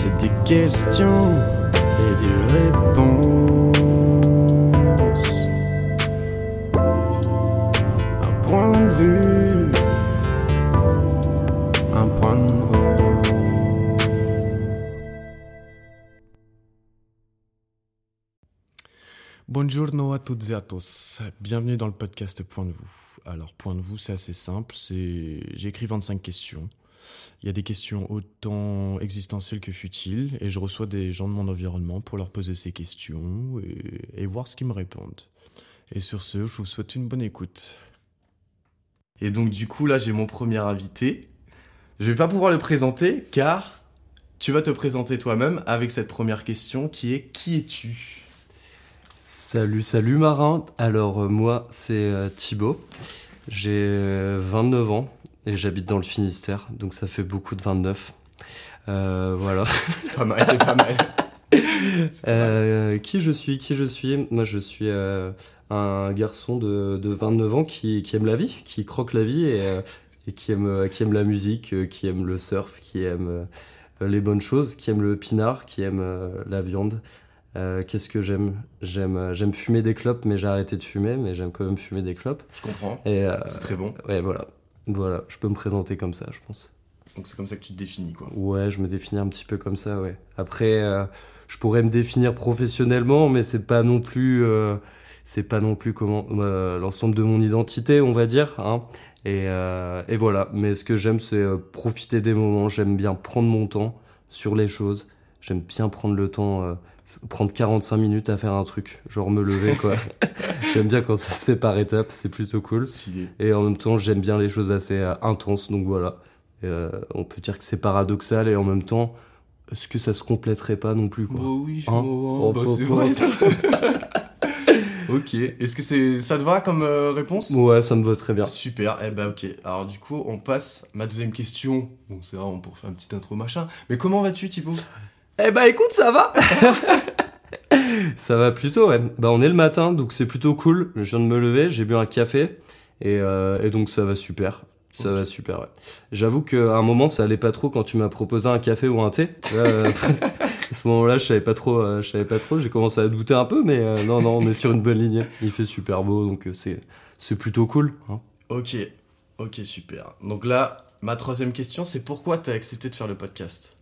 C'est des questions et des réponses. Un point de vue, un point de vue. Buongiorno à toutes et à tous. Bienvenue dans le podcast Point de vous. Alors, Point de vous, c'est assez simple. C'est j'ai écrit 25 questions. Il y a des questions autant existentielles que futiles, et je reçois des gens de mon environnement pour leur poser ces questions et, voir ce qu'ils me répondent. Et sur ce, je vous souhaite une bonne écoute. Et donc, du coup, là, j'ai mon premier invité. Je vais pas pouvoir le présenter car tu vas te présenter toi-même avec cette première question qui est Qui es-tu? Salut, salut Marin. Alors euh, moi c'est euh, Thibaut. J'ai euh, 29 ans et j'habite dans le Finistère, donc ça fait beaucoup de 29. Euh, voilà. C'est pas mal, c'est pas mal. Euh, qui je suis Qui je suis? Moi je suis euh, un garçon de, de 29 ans qui, qui aime la vie, qui croque la vie et, euh, et qui, aime, qui aime la musique, euh, qui aime le surf, qui aime euh, les bonnes choses, qui aime le pinard, qui aime la viande. Euh, Qu'est-ce que j'aime? J'aime j'aime fumer des clopes, mais j'ai arrêté de fumer, mais j'aime quand même fumer des clopes. Je comprends. Et euh, C'est très bon. ouais, voilà. Voilà, je peux me présenter comme ça, je pense. Donc c'est comme ça que tu te définis, quoi. Ouais, je me définis un petit peu comme ça, ouais. Après, euh, je pourrais me définir professionnellement, mais c'est pas non plus, euh, c'est pas non plus comment euh, l'ensemble de mon identité, on va dire. Hein. Et, euh, et voilà. Mais ce que j'aime, c'est euh, profiter des moments. J'aime bien prendre mon temps sur les choses. J'aime bien prendre le temps, euh, prendre 45 minutes à faire un truc, genre me lever, quoi. j'aime bien quand ça se fait par étapes, c'est plutôt cool. Stylé. Et en même temps, j'aime bien les choses assez euh, intenses, donc voilà. Et, euh, on peut dire que c'est paradoxal et en même temps, est-ce que ça se compléterait pas non plus, quoi? Bah oui, Hein? oh, bah c'est vrai ça. ok. Est-ce que c'est ça te va comme réponse? Ouais, ça me va très bien. Super, eh ben ok. Alors du coup, on passe à ma deuxième question. Bon, c'est vraiment pour faire un petit intro machin. Mais comment vas-tu, Thibaut? Eh bah écoute, ça va Ça va plutôt, ouais. Bah on est le matin, donc c'est plutôt cool. Je viens de me lever, j'ai bu un café, et, euh, et donc ça va super. Ça va super, ouais. J'avoue qu'à un moment, ça allait pas trop quand tu m'as proposé un café ou un thé. Là, euh, à ce moment-là, je savais pas trop, euh, je savais pas trop. J'ai commencé à douter un peu, mais euh, non, non, on est sur une bonne ligne. Il fait super beau, donc c'est, c'est plutôt cool. hein. Ok, ok, super. Donc là, ma troisième question, c'est pourquoi t'as accepté de faire le podcast?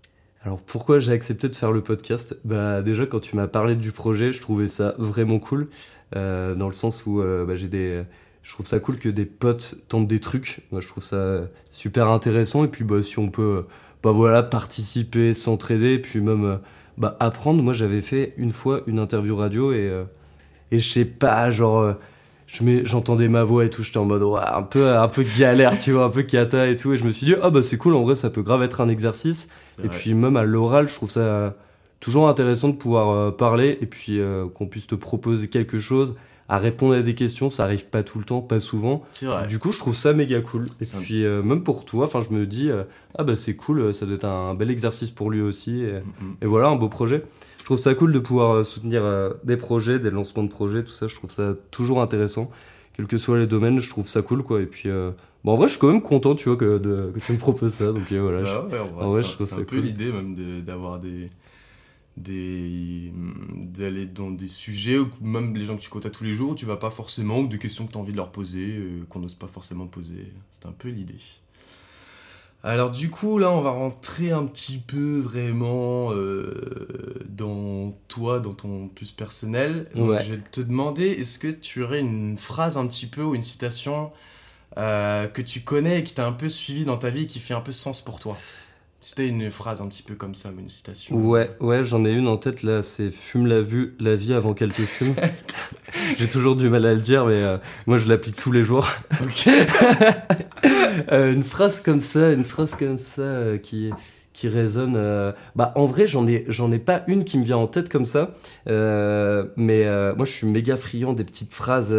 Alors pourquoi j'ai accepté de faire le podcast? Bah déjà quand tu m'as parlé du projet, je trouvais ça vraiment cool euh, dans le sens où euh, bah, j'ai des je trouve ça cool que des potes tentent des trucs. Moi je trouve ça super intéressant et puis bah si on peut bah voilà participer, s'entraider puis même euh, bah apprendre. Moi j'avais fait une fois une interview radio et euh, et je sais pas genre euh, j'entendais ma voix et tout, j'étais en mode ouais, un peu un peu galère, tu vois, un peu cata et tout et je me suis dit ah bah c'est cool en vrai ça peut grave être un exercice. Et vrai. puis même à l'oral, je trouve ça toujours intéressant de pouvoir euh, parler et puis euh, qu'on puisse te proposer quelque chose, à répondre à des questions. Ça arrive pas tout le temps, pas souvent. vrai. Du coup, je trouve ça méga cool. Et puis euh, même pour toi, enfin, je me dis euh, ah bah c'est cool, euh, ça doit être un bel exercice pour lui aussi. Et, Mm, mm. et voilà, un beau projet. Je trouve ça cool de pouvoir soutenir euh, des projets, des lancements de projets, tout ça. Je trouve ça toujours intéressant, quels que soient les domaines. Je trouve ça cool, quoi. Et puis euh, bon, en vrai, je suis quand même content, tu vois, que, de- que tu me proposes ça. Donc euh, voilà. Bah ouais, en vrai, en vrai, c'est- je trouve c'est ça un peu cool. l'idée même de- d'avoir des des d'aller dans des sujets ou même les gens que tu côtoies tous les jours tu vas pas forcément ou des questions que tu as envie de leur poser euh, qu'on n'ose pas forcément poser c'est un peu l'idée alors du coup là on va rentrer un petit peu vraiment euh, dans toi dans ton plus personnel donc Ouais. je vais te demander est-ce que tu aurais une phrase un petit peu ou une citation euh, que tu connais et qui t'a un peu suivi dans ta vie et qui fait un peu sens pour toi t'as une phrase un petit peu comme ça une citation. Ouais, ouais, j'en ai une en tête là, c'est fume la vue, la vie avant qu'elle te fume. J'ai toujours du mal à le dire, mais euh, moi je l'applique tous les jours. Euh, une phrase comme ça, une phrase comme ça qui qui résonne. euh, Bah en vrai j'en ai j'en ai pas une qui me vient en tête comme ça, euh, mais euh, moi je suis méga friand des petites phrases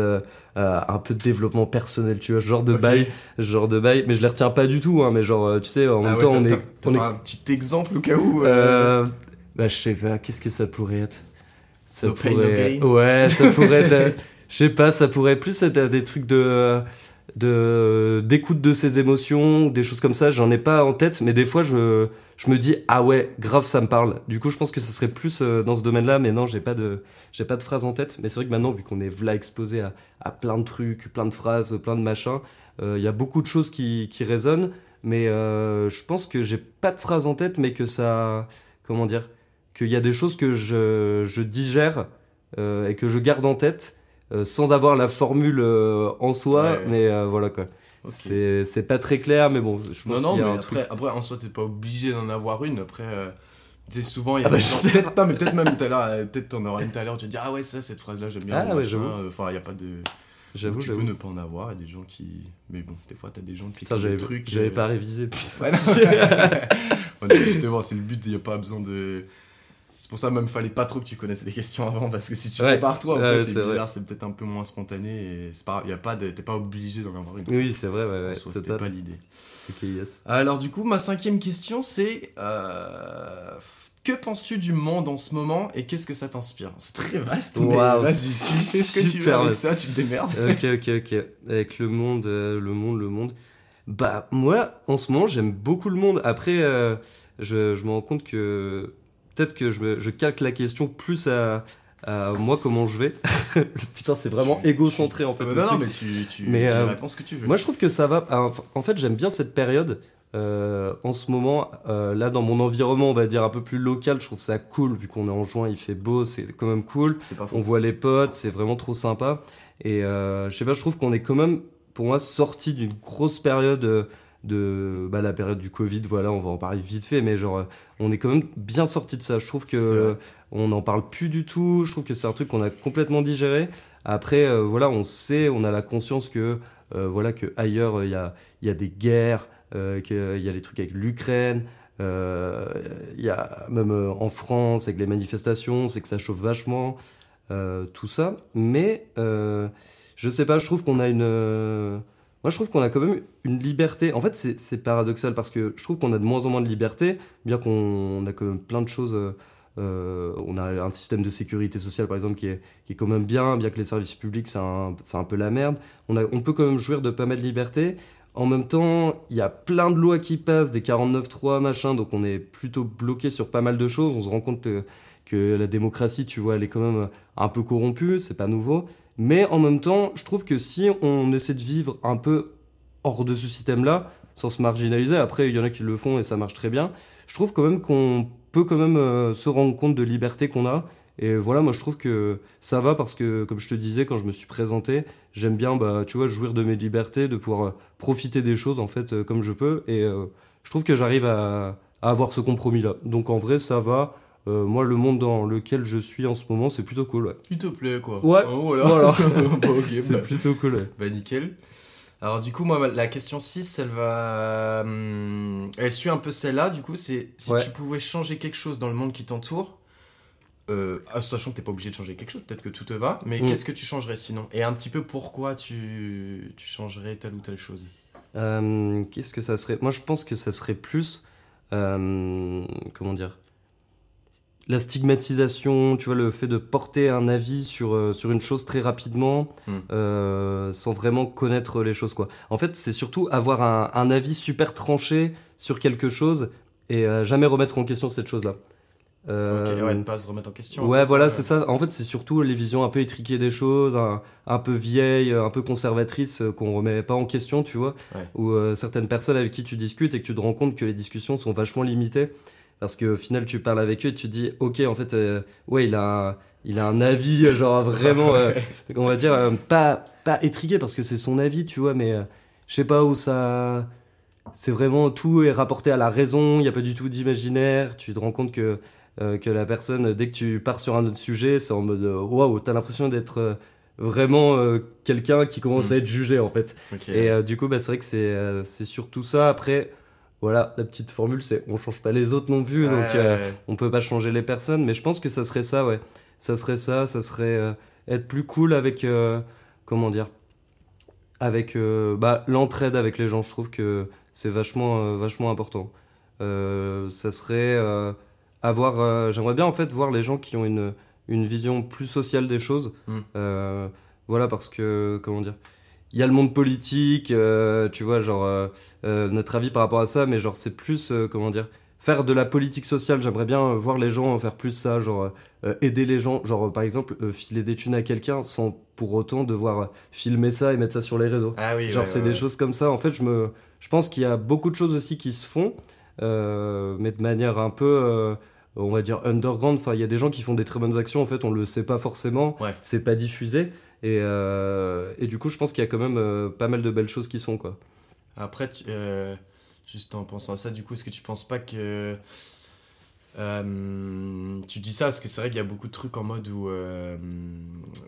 un peu de développement personnel, tu vois, genre de bail, genre de bail. Mais je les retiens pas du tout, hein, mais genre tu sais en Ah même ouais, temps on est on est un petit exemple au cas où. bah, je sais pas, qu'est-ce que ça pourrait être? Ça No pain, no pourrait. gain. ouais, ça pourrait être. Je sais pas, ça pourrait plus être des trucs de. de d'écoute de ses émotions, des choses comme ça, j'en ai pas en tête, mais des fois je, je me dis ah ouais, grave ça me parle. Du coup, je pense que ça serait plus euh, dans ce domaine-là, mais non, j'ai pas de j'ai pas de phrase en tête. Mais c'est vrai que maintenant, vu qu'on est là exposé à, à, plein de trucs, plein de phrases, plein de machins, euh, il y a beaucoup de choses qui, qui résonnent, mais euh, je pense que j'ai pas de phrase en tête, mais que ça comment dire, qu'il y a des choses que je, je digère et que je garde en tête euh, sans avoir la formule euh, en soi, mais euh, voilà quoi. C'est pas très clair, mais bon, je pense Non, non, mais après, après, en soi, t'es pas obligé d'en avoir une. Après, tu sais, souvent, il y a ah bah, peut-être mais peut-être même tout à l'heure, peut-être t'en auras une tout à l'heure, tu te dis, ah ouais, ça, cette phrase-là, j'aime bien. Ah ouais, j'avoue. Enfin, il n'y a pas de. J'avoue, tu peux ne pas en avoir, il y a des gens qui. Mais bon, des fois, t'as des gens qui des trucs. J'avais pas révisé, putain. justement, c'est le but, il n'y a pas besoin de. C'est pour ça même fallait pas trop que tu connaisses les questions avant parce que si tu ouais. prépares toi c'est bizarre, c'est peut-être un peu moins spontané et c'est pas y a pas t'es pas obligé d'en avoir une. Oui, c'est vrai ouais, ouais. C'était pas l'idée. OK, yes. Alors du coup, ma cinquième question c'est euh, que penses-tu du monde en ce moment et qu'est-ce que ça t'inspire? C'est très vaste, mais vas-y, fais ce que tu veux avec ça, tu te démerdes. ok, ok, ok. Avec le monde, euh, le monde, le monde. Bah, moi, en ce moment, j'aime beaucoup le monde. Après, euh, je, je me rends compte que peut-être que je, je, calque la question plus à, moi comment je vais. Putain, c'est vraiment égocentré en fait. non, non, mais tu, tu, mais, euh, réponds ce que tu veux. Moi, je trouve que ça va. En fait, j'aime bien cette période. Euh, en ce moment, euh, là dans mon environnement, on va dire un peu plus local, je trouve ça cool vu qu'on est en juin, il fait beau, c'est quand même cool. On voit les potes, c'est vraiment trop sympa. Et je sais pas, je trouve qu'on est quand même, pour moi, sorti d'une grosse période de bah, la période du Covid, voilà, on va en parler vite fait, mais genre, on est quand même bien sorti de ça. Je trouve que on n'en parle plus du tout. Je trouve que c'est un truc qu'on a complètement digéré. Après, euh, voilà, on sait, on a la conscience que, euh, voilà, que ailleurs il y a, y a des guerres, euh, qu'il y a des trucs avec l'Ukraine. Il y a même en France avec les manifestations, c'est que ça chauffe vachement, tout ça. Mais je sais pas, je trouve qu'on a une moi, je trouve qu'on a quand même une liberté. En fait, c'est paradoxal parce que je trouve qu'on a de moins en moins de liberté, bien qu'on a quand même plein de choses. Euh, euh, on a un système de sécurité sociale, par exemple, qui est, qui est quand même bien, bien que les services publics, c'est un, un, peu la merde. On, a, on peut quand même jouir de pas mal de liberté. En même temps, il y a plein de lois qui passent, des 49.3, machin, donc on est plutôt bloqué sur pas mal de choses. On se rend compte que, que la démocratie, tu vois, elle est quand même un peu corrompue, c'est pas nouveau. Mais en même temps, je trouve que si on essaie de vivre un peu hors de ce système-là, sans se marginaliser, après il y en a qui le font et ça marche très bien, je trouve quand même qu'on peut quand même euh, se rendre compte de liberté qu'on a. Et voilà, moi je trouve que ça va parce que, comme je te disais, quand je me suis présenté, j'aime bien, bah, tu vois, jouir de mes libertés, de pouvoir euh, profiter des choses en fait euh, comme je peux. Et je trouve que j'arrive à, à, avoir ce compromis-là. Donc en vrai, ça va. Euh, moi, le monde dans lequel je suis en ce moment, c'est plutôt cool. Ouais. Il te plaît, quoi. Ouais. Oh, voilà. c'est bah, plutôt cool. Bah, nickel. Alors, du coup, moi, la question 6, elle va. Hum, elle suit un peu celle-là. Du coup, c'est si tu pouvais changer quelque chose dans le monde qui t'entoure, euh, ah, sachant que t'es pas obligé de changer quelque chose, peut-être que tout te va, mais mm. qu'est-ce que tu changerais sinon? Et un petit peu pourquoi tu, tu changerais telle ou telle chose? Euh, Qu'est-ce que ça serait? Moi, je pense que ça serait plus. comment dire? La stigmatisation, tu vois, le fait de porter un avis sur, euh, sur une chose très rapidement, hmm. euh, sans vraiment connaître les choses, quoi. En fait, c'est surtout avoir un, un, avis super tranché sur quelque chose et euh, jamais remettre en question cette chose-là. Euh, ok, ouais, ne pas se remettre en question. Ouais, voilà, c'est ça. En fait, c'est surtout les visions un peu étriquées des choses, un, un peu vieilles, un peu conservatrices, qu'on remet pas en question, tu vois. Ou certaines personnes avec qui tu discutes et que tu te rends compte que les discussions sont vachement limitées parce qu'au final tu parles avec eux et tu te dis ok en fait euh, ouais il a un, il a un avis euh, genre vraiment euh, on va dire pas pas étriqué parce que c'est son avis tu vois mais je sais pas où ça c'est vraiment tout est rapporté à la raison il y a pas du tout d'imaginaire tu te rends compte que que la personne dès que tu pars sur un autre sujet c'est en mode waouh t'as l'impression d'être vraiment quelqu'un qui commence mm. à être jugé en fait. Et du coup bah, c'est vrai que c'est c'est surtout ça. Après voilà, la petite formule, c'est on change pas les autres non plus, donc euh, on peut pas changer les personnes. Mais je pense que ça serait ça, ouais. Ça serait ça, ça serait euh, être plus cool avec, euh, comment dire, avec bah, l'entraide avec les gens. Je trouve que c'est vachement, vachement important. ça serait avoir, j'aimerais bien en fait voir les gens qui ont une, une vision plus sociale des choses. Mm. voilà, parce que, comment dire, il y a le monde politique, euh, tu vois, genre euh, euh, notre avis par rapport à ça, mais genre c'est plus, euh, comment dire, faire de la politique sociale. J'aimerais bien voir les gens faire plus ça, genre aider les gens, genre par exemple filer des thunes à quelqu'un sans pour autant devoir filmer ça et mettre ça sur les réseaux. Ah oui, Genre c'est des choses comme ça. En fait, je me, je pense qu'il y a beaucoup de choses aussi qui se font, mais de manière un peu, on va dire underground. Enfin, il y a des gens qui font des très bonnes actions. En fait, on le sait pas forcément. Ouais. C'est pas diffusé. Et, euh, et du coup, je pense qu'il y a quand même euh, pas mal de belles choses qui sont quoi. Après, tu- euh, juste en pensant à ça, du coup, est-ce que tu penses pas que. euh, tu dis ça parce que c'est vrai qu'il y a beaucoup de trucs en mode où euh,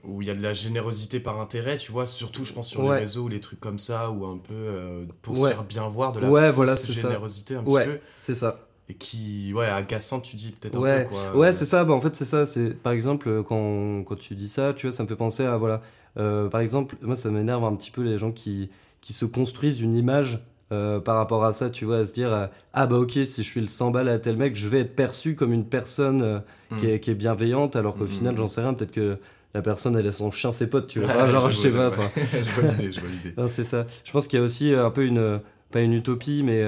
où il y a de la générosité par intérêt, tu vois, surtout je pense sur Ouais. les réseaux ou les trucs comme ça, ou un peu euh, pour se faire bien voir de la Ouais, fausse voilà, c'est ça. générosité un Ouais. petit peu, C'est ça. Et qui, ouais, agaçante, tu dis peut-être un Ouais, peu quoi. ouais, c'est ça. Bah, en fait, c'est ça. C'est par exemple quand, quand tu dis ça, tu vois, ça me fait penser à voilà. euh, par exemple, moi, ça m'énerve un petit peu les gens qui qui se construisent une image euh, par rapport à ça. Tu vois, à se dire euh, ah bah ok, si je suis le 100 balles à tel mec, je vais être perçu comme une personne qui, Mm. est, qui est bienveillante, alors qu'au Mm, final, mm, j'en sais rien. Peut-être que la personne, elle a son chien, ses potes. Tu vois, Enfin, genre, je sais pas. enfin, je vois l'idée, je vois l'idée. c'est ça. Je pense qu'il y a aussi un peu une, pas une utopie, mais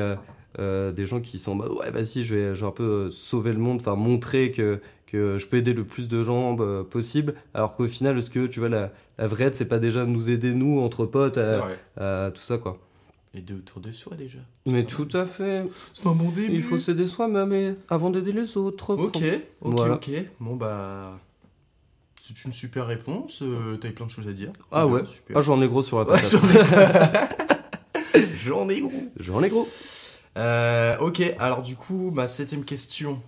euh, des gens qui sont en mode, ouais, vas-y, je vais, je vais un peu euh, sauver le monde, enfin montrer que, que je peux aider le plus de gens euh, possible. Alors qu'au final, est-ce que tu vois, la, la vraie aide, c'est pas déjà nous aider, nous, entre potes, à, à tout ça, quoi. Et deux autour de soi déjà. Mais tout à fait. C'est un bon début. Il faut s'aider soi-même et- avant d'aider les autres. Ok, ok, Voilà. ok. Bon bah. C'est une super réponse. euh, T'avais plein de choses à dire. Ah ouais. super. Ah, j'en ai gros sur la Ouais, patate. j'en ai... j'en ai gros. J'en ai gros. Euh, ok, alors du coup, ma septième question.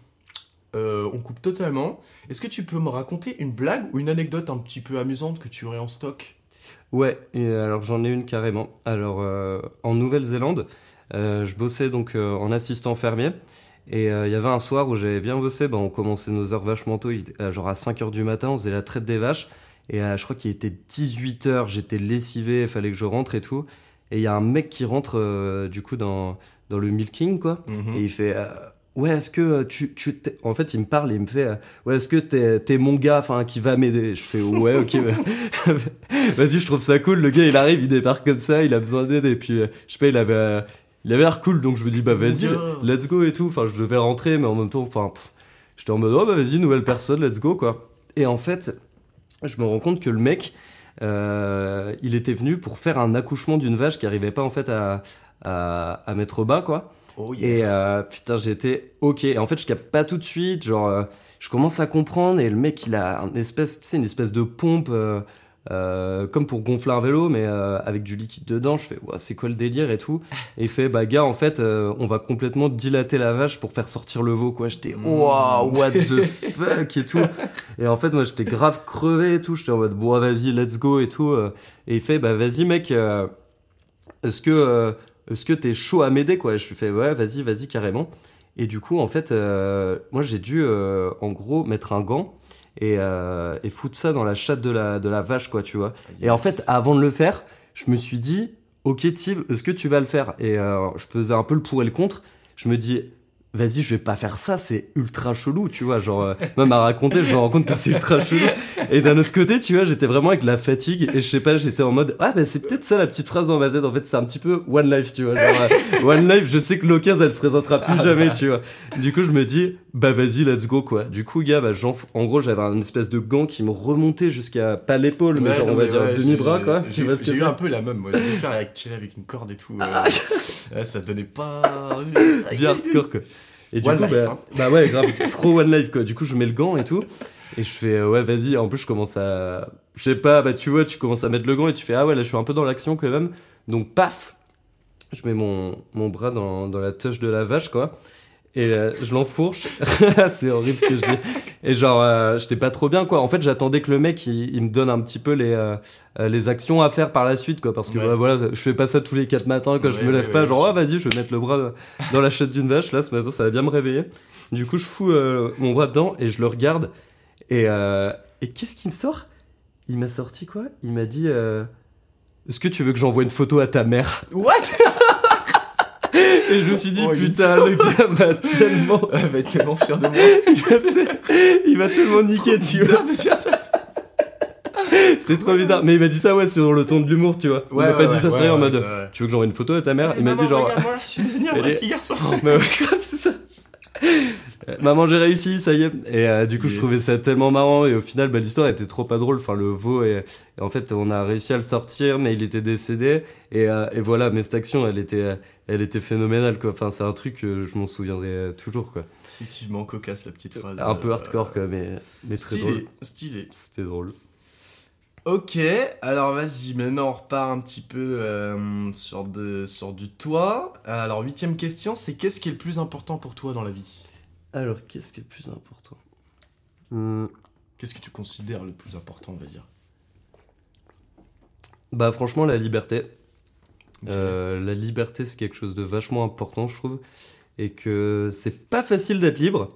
Euh, on coupe totalement. Est-ce que tu peux me raconter une blague ou une anecdote un petit peu amusante que tu aurais en stock? Ouais, alors j'en ai une carrément. Alors euh, en Nouvelle-Zélande, je bossais donc en assistant fermier. Et il y avait un soir où j'avais bien bossé, bah, on commençait nos heures vachement tôt, genre à 5h du matin, on faisait la traite des vaches. Et je crois qu'il était 18h, j'étais lessivé, il fallait que je rentre et tout. Et il y a un mec qui rentre du coup dans, dans le milking, quoi. Et il fait euh, Ouais, est-ce que euh, tu. tu t'es- en fait, il me parle et il me fait euh, Ouais, est-ce que t'es, t'es mon gars enfin, qui va m'aider? Je fais Ouais, ok. bah, Vas-y, je trouve ça cool. Le gars, il arrive, il débarque comme ça, il a besoin d'aide. Et puis, je sais pas, il avait. il avait l'air cool, donc je me dis, bah vas-y, let's go et tout. Enfin, je devais rentrer, mais en même temps, enfin, pff, j'étais en mode, oh bah vas-y, nouvelle personne, let's go, quoi. Et en fait, je me rends compte que le mec, euh, il était venu pour faire un accouchement d'une vache qui arrivait pas en fait à, à, à mettre au bas, quoi. Oh yeah. Et euh, putain, j'étais ok. Et en fait, je capte pas tout de suite. Genre, euh, je commence à comprendre. Et le mec, il a une espèce, tu sais, une espèce de pompe, euh, euh, comme pour gonfler un vélo, mais euh, avec du liquide dedans. Je fais, ouais, c'est quoi le délire et tout. Et il fait, bah, gars, en fait, euh, on va complètement dilater la vache pour faire sortir le veau, quoi. J'étais, waouh, what the fuck et tout. Et en fait, moi, j'étais grave crevé et tout. J'étais en mode, bon, vas-y, let's go et tout. Et il fait, bah, vas-y, mec, euh, est-ce que. Est-ce que t'es chaud à m'aider quoi Je lui fais ouais vas-y vas-y carrément. Et du coup en fait euh, moi j'ai dû euh, en gros mettre un gant et, euh, et foutre ça dans la chatte de la, de la vache quoi tu vois. Et en fait avant de le faire je me suis dit ok Tib est-ce que tu vas le faire? Et euh, je pesais un peu le pour et le contre. Je me dis vas-y je vais pas faire ça c'est ultra chelou tu vois genre euh, même à raconter je me rends compte que c'est ultra chelou et d'un autre côté, tu vois, j'étais vraiment avec la fatigue et je sais pas, j'étais en mode ah bah c'est peut-être ça la petite phrase dans ma tête. En fait, c'est un petit peu one life, tu vois. Genre, euh, one life, je sais que l'occasion elle se présentera plus jamais, tu vois. Du coup, je me dis bah vas-y, let's go quoi. Du coup, gars, bah en gros, j'avais un espèce de gant qui me remontait jusqu'à pas l'épaule, mais Ouais, genre non, on va mais dire ouais, demi bras j'ai- quoi. J'ai Tu vois ce que j'ai eu un peu la même, moi. Je vais faire avec tirer avec une corde et tout. euh, Ah. ça donnait pas. Bien hardcore quoi. Et du One coup, life, bah, hein. bah ouais, grave, trop one life quoi. Du coup, je mets le gant et tout. Et je fais, euh, ouais, vas-y. En plus, je commence à. Je sais pas, bah tu vois, tu commences à mettre le gant et tu fais, ah ouais, là, je suis un peu dans l'action quand même. Donc, paf Je mets mon, mon bras dans, dans la touche de la vache quoi. Et euh, je l'enfourche. c'est horrible ce que je dis. Et genre, euh, j'étais pas trop bien quoi. En fait, j'attendais que le mec il, il me donne un petit peu les, euh, euh, les actions à faire par la suite quoi. Parce que Ouais. bah, voilà, je fais pas ça tous les quatre matins quand je me lève ouais, pas. genre, ah vas-y, je vais mettre le bras dans la chatte d'une vache. Là, ce matin, ça va bien me réveiller. Du coup, je fous euh, mon bras dedans et je le regarde. Et, euh, et qu'est-ce qu'il me sort? Il m'a sorti quoi? Il m'a dit euh, Est-ce que tu veux que j'envoie une photo à ta mère? What? Et je me suis dit Oh, il Putain, le gars m'a tellement. Elle va être tellement fière de moi. Il va, te- il va tellement niquer, tu vois. Bizarre de dire ça. C'était trop bizarre. Mais il m'a dit ça, ouais, sur le ton de l'humour, tu vois. Ouais, il m'a ouais, pas dit ça ouais, sérieux en mode c'est. Tu veux que j'envoie une photo à ta mère? Il m'a dit genre. Regarde-moi, je suis devenu un petit garçon. Mais ouais, grave, c'est ça. Euh, Maman, j'ai réussi, ça y est. Et euh, du coup, je trouvais ça tellement marrant. Et au final, bah, l'histoire était trop pas drôle. Enfin, le veau, et, et en fait, on a réussi à le sortir, mais il était décédé. Et, euh, et voilà, mais cette action, elle était, elle était phénoménale, quoi. Enfin, c'est un truc que je m'en souviendrai toujours, quoi. Effectivement, cocasse la petite phrase. Un peu hardcore, quoi, mais, mais très drôle. Stylé, stylé. C'était drôle. Ok, alors vas-y, maintenant on repart un petit peu euh, sur, de, sur du toi. Alors, huitième question, c'est qu'est-ce qui est le plus important pour toi dans la vie? Alors, qu'est-ce qui est le plus important? Hmm, Qu'est-ce que tu considères le plus important, on va dire? Bah, franchement, la liberté. Euh, la liberté, c'est quelque chose de vachement important, je trouve. Et que c'est pas facile d'être libre,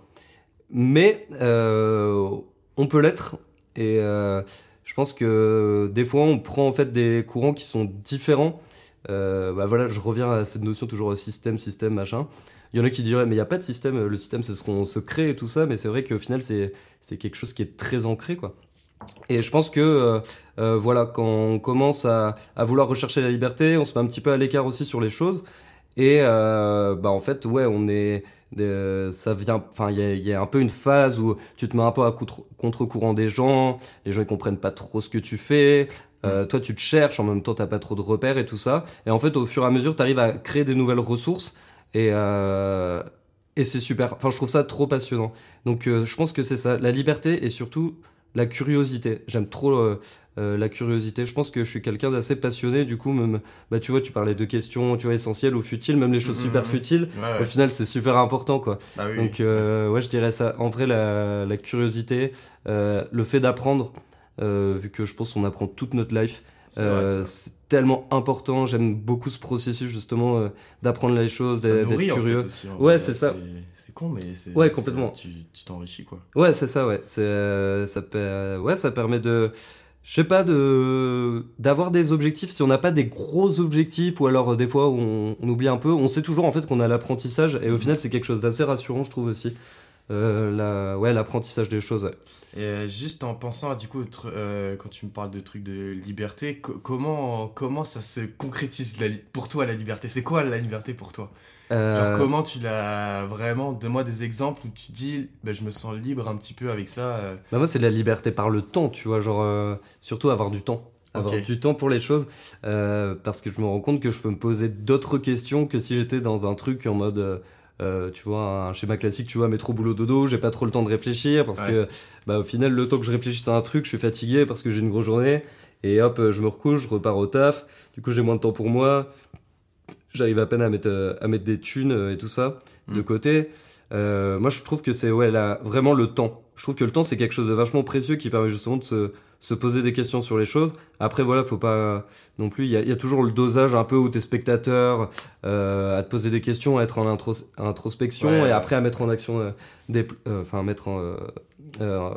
mais euh, on peut l'être. Et euh, je pense que des fois, on prend en fait des courants qui sont différents. Euh, bah voilà, je reviens à cette notion toujours système, système, machin. Il y en a qui diraient, mais il n'y a pas de système, le système c'est ce qu'on se crée et tout ça, mais c'est vrai qu'au final, c'est c'est quelque chose qui est très ancré, quoi. Et je pense que, euh, euh, voilà, quand on commence à, à vouloir rechercher la liberté, on se met un petit peu à l'écart aussi sur les choses. Et euh, bah en fait, ouais, on est, euh, ça vient, enfin, il y a, il y a un peu une phase où tu te mets un peu à contre- contre-courant des gens, les gens ils comprennent pas trop ce que tu fais. Euh, toi, tu te cherches, en même temps, t'as pas trop de repères et tout ça. Et en fait, au fur et à mesure, tu arrives à créer des nouvelles ressources. Et, euh, et c'est super. Enfin, je trouve ça trop passionnant. Donc, euh, je pense que c'est ça. La liberté et surtout la curiosité. J'aime trop euh, euh, la curiosité. Je pense que je suis quelqu'un d'assez passionné. Du coup, même, bah, tu vois, tu parlais de questions, tu vois, essentielles ou futiles, même les choses Mhm, super mhm. futiles. Ouais, Au final, c'est super important, quoi. Bah oui, Donc, euh, ouais, je dirais ça. En vrai, la, la curiosité, euh, le fait d'apprendre, euh, vu que je pense qu'on apprend toute notre life, c'est tellement important. J'aime beaucoup ce processus, justement, euh, d'apprendre les choses, d'être en fait, curieux. aussi, en Ouais, vrai. c'est ça. C'est con, mais c'est. Ouais, complètement. Tu t'enrichis, quoi. Ouais, c'est ça, ouais. C'est, euh, ça, ouais, ça permet de. Je sais pas, de d'avoir des objectifs. Si on n'a pas des gros objectifs, ou alors euh, des fois on, on oublie un peu, on sait toujours en fait qu'on a l'apprentissage, et au final c'est quelque chose d'assez rassurant, je trouve aussi. Euh, la, ouais, l'apprentissage des choses. Et euh, juste en pensant à du coup, euh, quand tu me parles de trucs de liberté, co- comment, comment ça se concrétise la pour toi la liberté? C'est quoi la liberté pour toi? Genre comment tu l'as vraiment Donne-moi des exemples où tu dis, bah, je me sens libre un petit peu avec ça. Bah moi, c'est de la liberté par le temps, tu vois, genre, euh, surtout avoir du temps. Avoir du temps pour les choses, euh, parce que je me rends compte que je peux me poser d'autres questions que si j'étais dans un truc en mode, euh, euh, tu vois, un schéma classique, tu vois, métro, boulot, dodo, j'ai pas trop le temps de réfléchir, parce Ouais. que, bah, au final, le temps que je réfléchisse à un truc, je suis fatigué parce que j'ai une grosse journée, et hop, euh, je me recouche, je repars au taf, du coup, j'ai moins de temps pour moi, j'arrive à peine à mettre, euh, à mettre des thunes euh, et tout ça de Mm. côté. Euh, moi, je trouve que c'est ouais, là, vraiment le temps. Je trouve que le temps, c'est quelque chose de vachement précieux qui permet justement de se, se poser des questions sur les choses. Après, voilà, faut pas non plus. Il y a, y a toujours le dosage un peu où t'es spectateur, euh, à te poser des questions, à être en intros- introspection Ouais, et ouais. après à mettre en action euh, des, euh, enfin mettre en, euh, euh,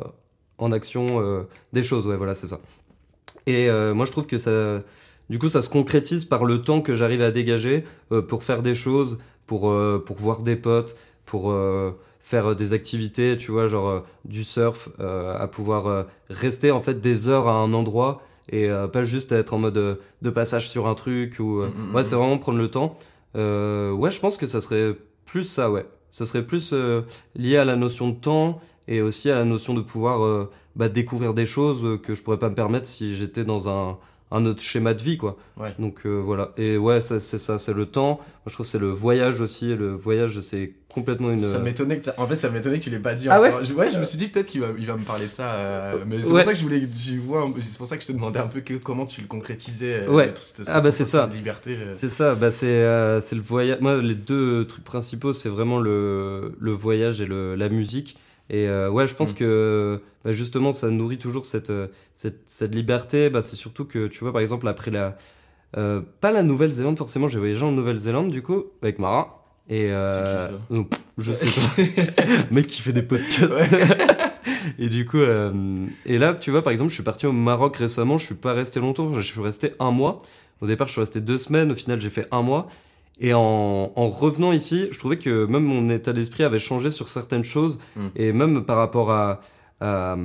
en action des choses. Ouais, voilà, c'est ça. Et euh, moi, je trouve que ça, du coup, ça se concrétise par le temps que j'arrive à dégager euh, pour faire des choses, pour, euh, pour voir des potes, pour euh, faire euh, des activités, tu vois, genre euh, du surf, euh, à pouvoir euh, rester en fait des heures à un endroit et euh, pas juste être en mode de passage sur un truc ou euh, Mm, mm, ouais, mm. c'est vraiment prendre le temps. Euh, ouais, je pense que ça serait plus ça, ouais. Ça serait plus euh, lié à la notion de temps et aussi à la notion de pouvoir bah, découvrir des choses que je pourrais pas me permettre si j'étais dans un, un autre schéma de vie, quoi. Ouais. Donc euh, voilà. Et ouais, c'est ça, c'est le temps. Moi, je trouve que c'est le voyage aussi. Le voyage, c'est complètement une. Ça m'étonnait que en fait ça m'étonnait que tu l'aies pas dit Ah ouais? Je, ouais je me suis dit peut-être qu'il va, il va me parler de ça euh, mais c'est Ouais. pour ça que je voulais je vois c'est pour ça que je te demandais un peu que- comment tu le concrétisais euh, Ouais. le- cette- Ah bah, c'est ça. liberté euh. C'est ça, bah c'est euh, c'est le voyage. Moi, les deux trucs principaux, c'est vraiment le, le voyage et le, la musique. Et euh, ouais, je pense Mm. que bah, justement, ça nourrit toujours cette, euh, cette, cette liberté. Bah, c'est surtout que, tu vois, par exemple, après la. euh, pas la Nouvelle-Zélande, forcément, j'ai voyagé en Nouvelle-Zélande, du coup, avec Mara. Et. euh, qui, ça euh, Je sais pas. Mec qui fait des podcasts. et du coup, et là, tu vois, par exemple, je suis parti au Maroc récemment, je suis pas resté longtemps, je suis resté un mois. Au départ, je suis resté deux semaines, au final, j'ai fait un mois. Et en, en revenant ici, je trouvais que même mon état d'esprit avait changé sur certaines choses. Mm. Et même par rapport à, à,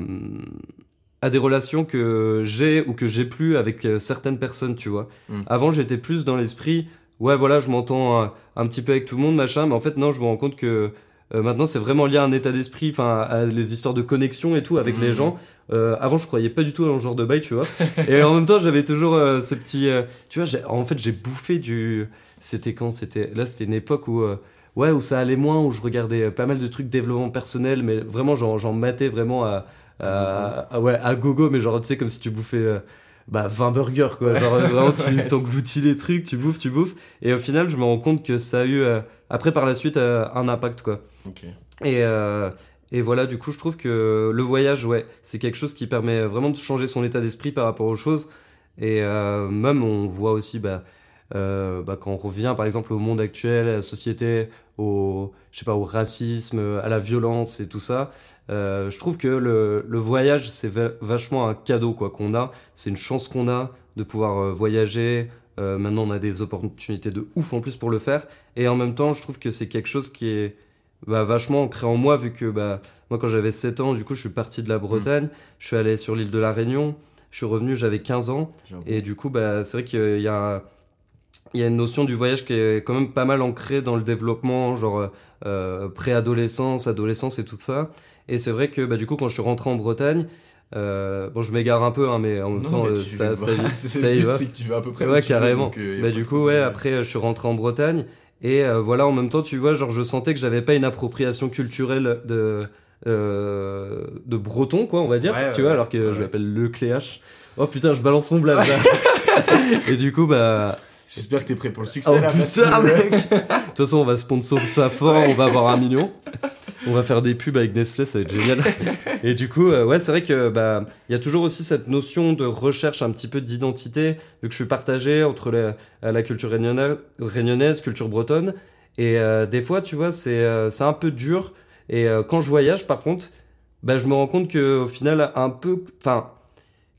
à des relations que j'ai ou que j'ai plus avec euh, certaines personnes, tu vois. Mm. Avant, j'étais plus dans l'esprit, ouais, voilà, je m'entends un, un petit peu avec tout le monde, machin, mais en fait, non, je me rends compte que euh, maintenant, c'est vraiment lié à un état d'esprit, enfin, à les histoires de connexion et tout avec Mm. les gens. Euh, avant, je croyais pas du tout dans ce genre de bail, tu vois. et en même temps, j'avais toujours euh, ce petit. tu vois, en fait, j'ai bouffé du. C'était quand C'était là, c'était une époque où. euh, ouais, où ça allait moins, où je regardais euh, pas mal de trucs développement personnel, mais vraiment, j'en j'en matais vraiment à, à, à- ouais, à gogo, mais genre, tu sais, comme si tu bouffais. euh, bah, 20 burgers, quoi. Genre, vraiment, tu Ouais. t'engloutis les trucs, tu bouffes, tu bouffes. Et au final, je me rends compte que ça a eu, euh, après, par la suite, euh, un impact, quoi. Ok. Et, euh, et voilà, du coup, je trouve que le voyage, ouais, c'est quelque chose qui permet vraiment de changer son état d'esprit par rapport aux choses. Et même, on voit aussi, bah, euh, bah, quand on revient, par exemple, au monde actuel, à la société, au, je sais pas, au racisme, à la violence et tout ça, euh, je trouve que le, le voyage, c'est va- vachement un cadeau, quoi, qu'on a. C'est une chance qu'on a de pouvoir euh, voyager. Euh, maintenant, on a des opportunités de ouf en plus pour le faire. Et en même temps, je trouve que c'est quelque chose qui est bah, vachement ancré en moi, vu que bah, moi, quand j'avais 7 ans, du coup, je suis parti de la Bretagne, je suis allé sur l'île de la Réunion, je suis revenu, j'avais 15 ans, et du coup, bah, c'est vrai qu'il y a, il y a une notion du voyage qui est quand même pas mal ancrée dans le développement, genre euh, préadolescence, adolescence et tout ça. Et c'est vrai que bah, du coup, quand je suis rentré en Bretagne, euh, bon, je m'égare un peu, hein, mais en même Non, temps, euh, ça, ça, ça le y va. C'est que tu vas à peu près Ouais, veux, carrément. donc, euh, a Bah, du coup, ouais, après, euh, je suis rentré en Bretagne. Et euh, voilà, en même temps, tu vois, genre, je sentais que j'avais pas une appropriation culturelle de, euh, de breton, quoi, on va dire. Ouais, tu ouais, vois, alors que je m'appelle le Cléache. Oh putain, je balance mon blabla. et du coup, bah. J'espère que t'es prêt pour le succès Oh là. putain, mec De toute façon, on va sponsor ça fort, on va avoir un million. On va faire des pubs avec Nestlé, ça va être génial. Et du coup, euh, ouais, c'est vrai que bah il y a toujours aussi cette notion de recherche un petit peu d'identité, vu que je suis partagé entre la, euh, la culture réunionnaise, réunionnaise, culture bretonne. Et euh, des fois, tu vois, c'est euh, un peu dur. Et quand je voyage, par contre, bah, je me rends compte que au final, un peu, enfin,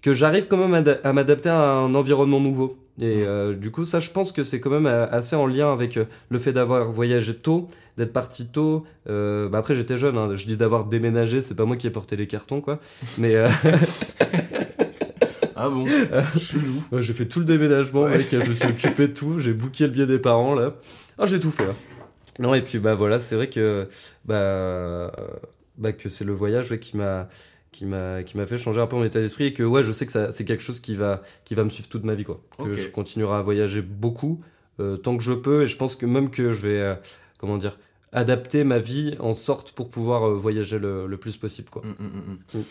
que j'arrive quand même à m'adapter à un environnement nouveau. Et euh, du coup, ça, je pense que c'est quand même euh, assez en lien avec euh, le fait d'avoir voyagé tôt, d'être parti tôt. Euh, bah après, j'étais jeune, hein, je dis d'avoir déménagé, c'est pas moi qui ai porté les cartons, quoi. Mais euh, Ah bon? Chelou. j'ai fait tout le déménagement, Ouais. mec, je me suis occupé de tout, j'ai booké le billet des parents, là. Ah, j'ai tout fait, là. Non, et puis, bah voilà, c'est vrai que, bah, bah, que c'est le voyage ouais, qui m'a qui m'a qui m'a fait changer un peu mon état d'esprit et que ouais je sais que ça c'est quelque chose qui va qui va me suivre toute ma vie quoi. Que je continuerai à voyager beaucoup euh, tant que je peux. Et je pense que même que je vais euh, comment dire adapter ma vie en sorte pour pouvoir euh, voyager le, le plus possible quoi. Mm, mm, mm,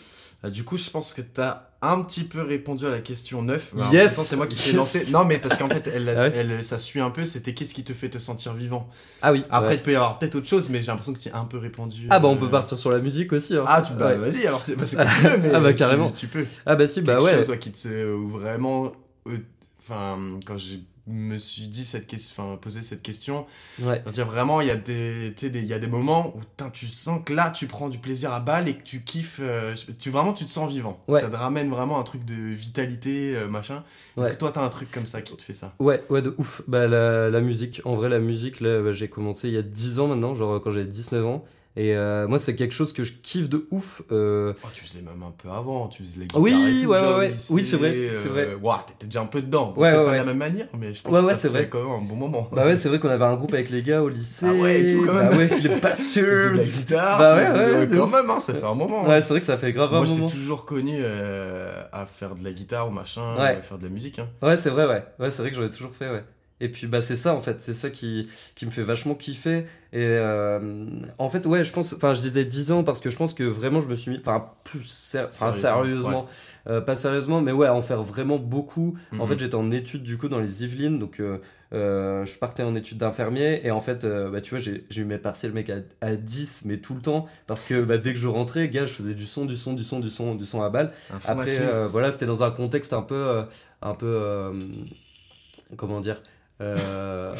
du coup, je pense que t'as un petit peu répondu à la question 9. mais Yes c'est moi qui t'ai Yes lancé. Non, mais parce qu'en fait, elle, Ah ouais elle- ça suit un peu. C'était qu'est-ce qui te fait te sentir vivant? Ah oui Après, ouais. il peut y avoir peut-être autre chose, mais j'ai l'impression que tu as un peu répondu. ah bah on euh, peut partir sur la musique aussi hein. Ah, tu, bah, Ouais. vas-y, alors c'est bah, comme tu veux, mais Ah bah, tu- carrément. Tu, peux. ah bah si bah Quelque ouais chose, qui te. Vraiment. euh, Enfin, quand je me suis dit cette question, enfin, posé cette question, ouais dire, vraiment, il y, a des, des- il y a des moments où tu sens que là, tu prends du plaisir à balle et que tu kiffes. euh, tu, vraiment, tu te sens vivant. Ouais. Ça te ramène vraiment un truc de vitalité, euh, machin. Est-ce Ouais. que toi, t'as un truc comme ça qui te fait ça? Ouais, ouais, de ouf. Bah, la, la musique, en vrai, la musique, là, bah, j'ai commencé il y a 10 ans maintenant, genre quand j'avais 19 ans. Et euh, moi, c'est quelque chose que je kiffe de ouf. Euh, oh, Tu faisais même un peu avant, tu faisais les guitares Oui, et tout, ouais, ouais, au ouais. lycée, Oui, c'est vrai, c'est euh, vrai. Ouah, t'étais déjà un peu dedans. Ouais, ouais, pas de la même manière, mais je pense que ça c'est vrai. quand même un bon moment. bah ouais, c'est vrai qu'on avait un groupe avec les gars au lycée. Ah ouais, et tout, quand même. Bah ouais, les de la guitare, Bah ouais, ouais, quand même, hein, ça fait un moment. hein. Ouais, c'est vrai que ça fait grave Moi, un je t'ai moment. toujours connu à faire de la guitare ou machin, à faire de la musique. Hein. Ouais, c'est vrai, ouais. Ouais, c'est vrai que j'en ai toujours fait, ouais. Et puis, bah, c'est ça, en fait. C'est ça qui, qui me fait vachement kiffer. Et euh, en fait, ouais, je pense. Enfin, je disais 10 ans parce que je pense que vraiment, je me suis mis. Enfin, plus ser- Sérieusement, euh, pas sérieusement, mais ouais, à en faire vraiment beaucoup. En Mhm. fait, j'étais en études, du coup, dans les Yvelines. Donc, euh, je partais en études d'infirmier. Et en fait, bah, tu vois, j'ai eu mes partiels, mec, à, à 10, mais tout le temps. Parce que bah, dès que je rentrais, gars, je faisais du son, du son, du son, du son, du son à balle. Après, voilà, c'était dans un contexte un peu, un peu, comment dire, euh,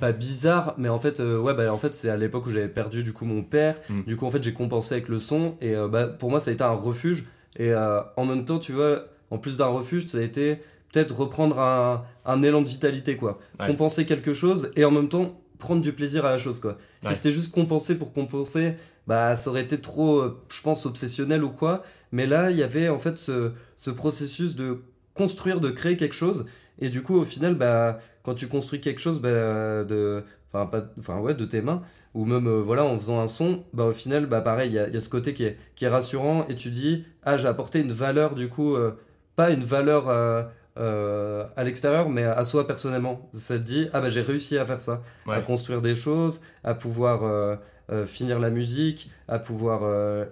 pas bizarre, mais en fait, euh, ouais, bah, en fait, c'est à l'époque où j'avais perdu du coup mon père. Mm. Du coup, en fait, j'ai compensé avec le son et euh, bah, pour moi, ça a été un refuge. Et euh, en même temps, tu vois, en plus d'un refuge, ça a été peut-être reprendre un, un élan de vitalité, quoi. Ouais. Compenser quelque chose et en même temps prendre du plaisir à la chose, quoi. Si c'était juste compenser pour compenser, bah ça aurait été trop, je pense, obsessionnel ou quoi. Mais là, il y avait en fait ce, ce processus de construire, de créer quelque chose. Et du coup, au final, bah, quand tu construis quelque chose bah, de, enfin, pas, enfin, ouais, de tes mains, ou même euh, voilà, en faisant un son, bah, au final, bah, pareil, il y a, y a, ce côté qui est, qui est rassurant. Et tu dis, ah, j'ai apporté une valeur, du coup, euh, pas une valeur euh, à l'extérieur, mais à soi personnellement. Ça te dit, ah, bah, j'ai réussi à faire ça, Ouais. à construire des choses, à pouvoir finir la musique, à pouvoir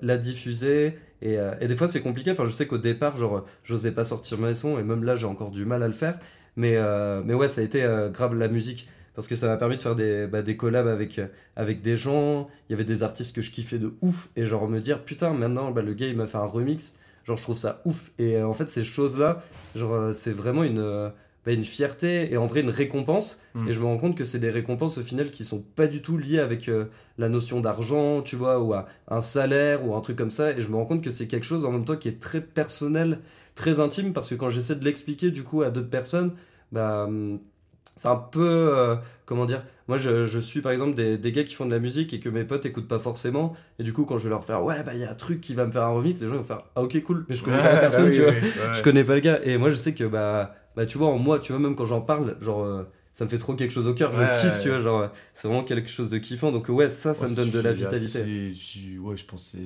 la diffuser. Et, euh, et des fois, c'est compliqué. Enfin, je sais qu'au départ, genre, j'osais pas sortir mes sons, et même là, j'ai encore du mal à le faire. Mais, euh, mais ouais, ça a été euh, grave la musique. Parce que ça m'a permis de faire des, bah, des collabs avec, avec des gens. Il y avait des artistes que je kiffais de ouf. Et genre me dire, putain, maintenant, bah, le gars, il m'a fait un remix. Genre, je trouve ça ouf. Et en fait, ces choses-là, genre, c'est vraiment une, bah, une fierté et en vrai une récompense. Mm. Et je me rends compte que c'est des récompenses au final qui sont pas du tout liées avec euh, la notion d'argent, tu vois, ou à un salaire ou un truc comme ça. Et je me rends compte que c'est quelque chose en même temps qui est très personnel, très intime, parce que quand j'essaie de l'expliquer du coup à d'autres personnes, bah. hum, c'est un peu. euh, comment dire Moi, je, je suis par exemple des, des gars qui font de la musique et que mes potes écoutent pas forcément. Et du coup, quand je vais leur faire, ouais, bah il y a un truc qui va me faire un remix, les gens vont faire, ah ok, cool, mais je connais Ouais, pas la bah personne, oui, tu vois. oui, ouais. Je connais pas le gars. Et moi, je sais que, bah, bah tu vois, en moi, tu vois, même quand j'en parle, genre, euh, ça me fait trop quelque chose au cœur. Je Ouais, kiffe, ouais. tu vois, genre, euh, c'est vraiment quelque chose de kiffant. Donc, ouais, ça, ça Ouais, me donne de la vitalité. assez- ouais, je c'est-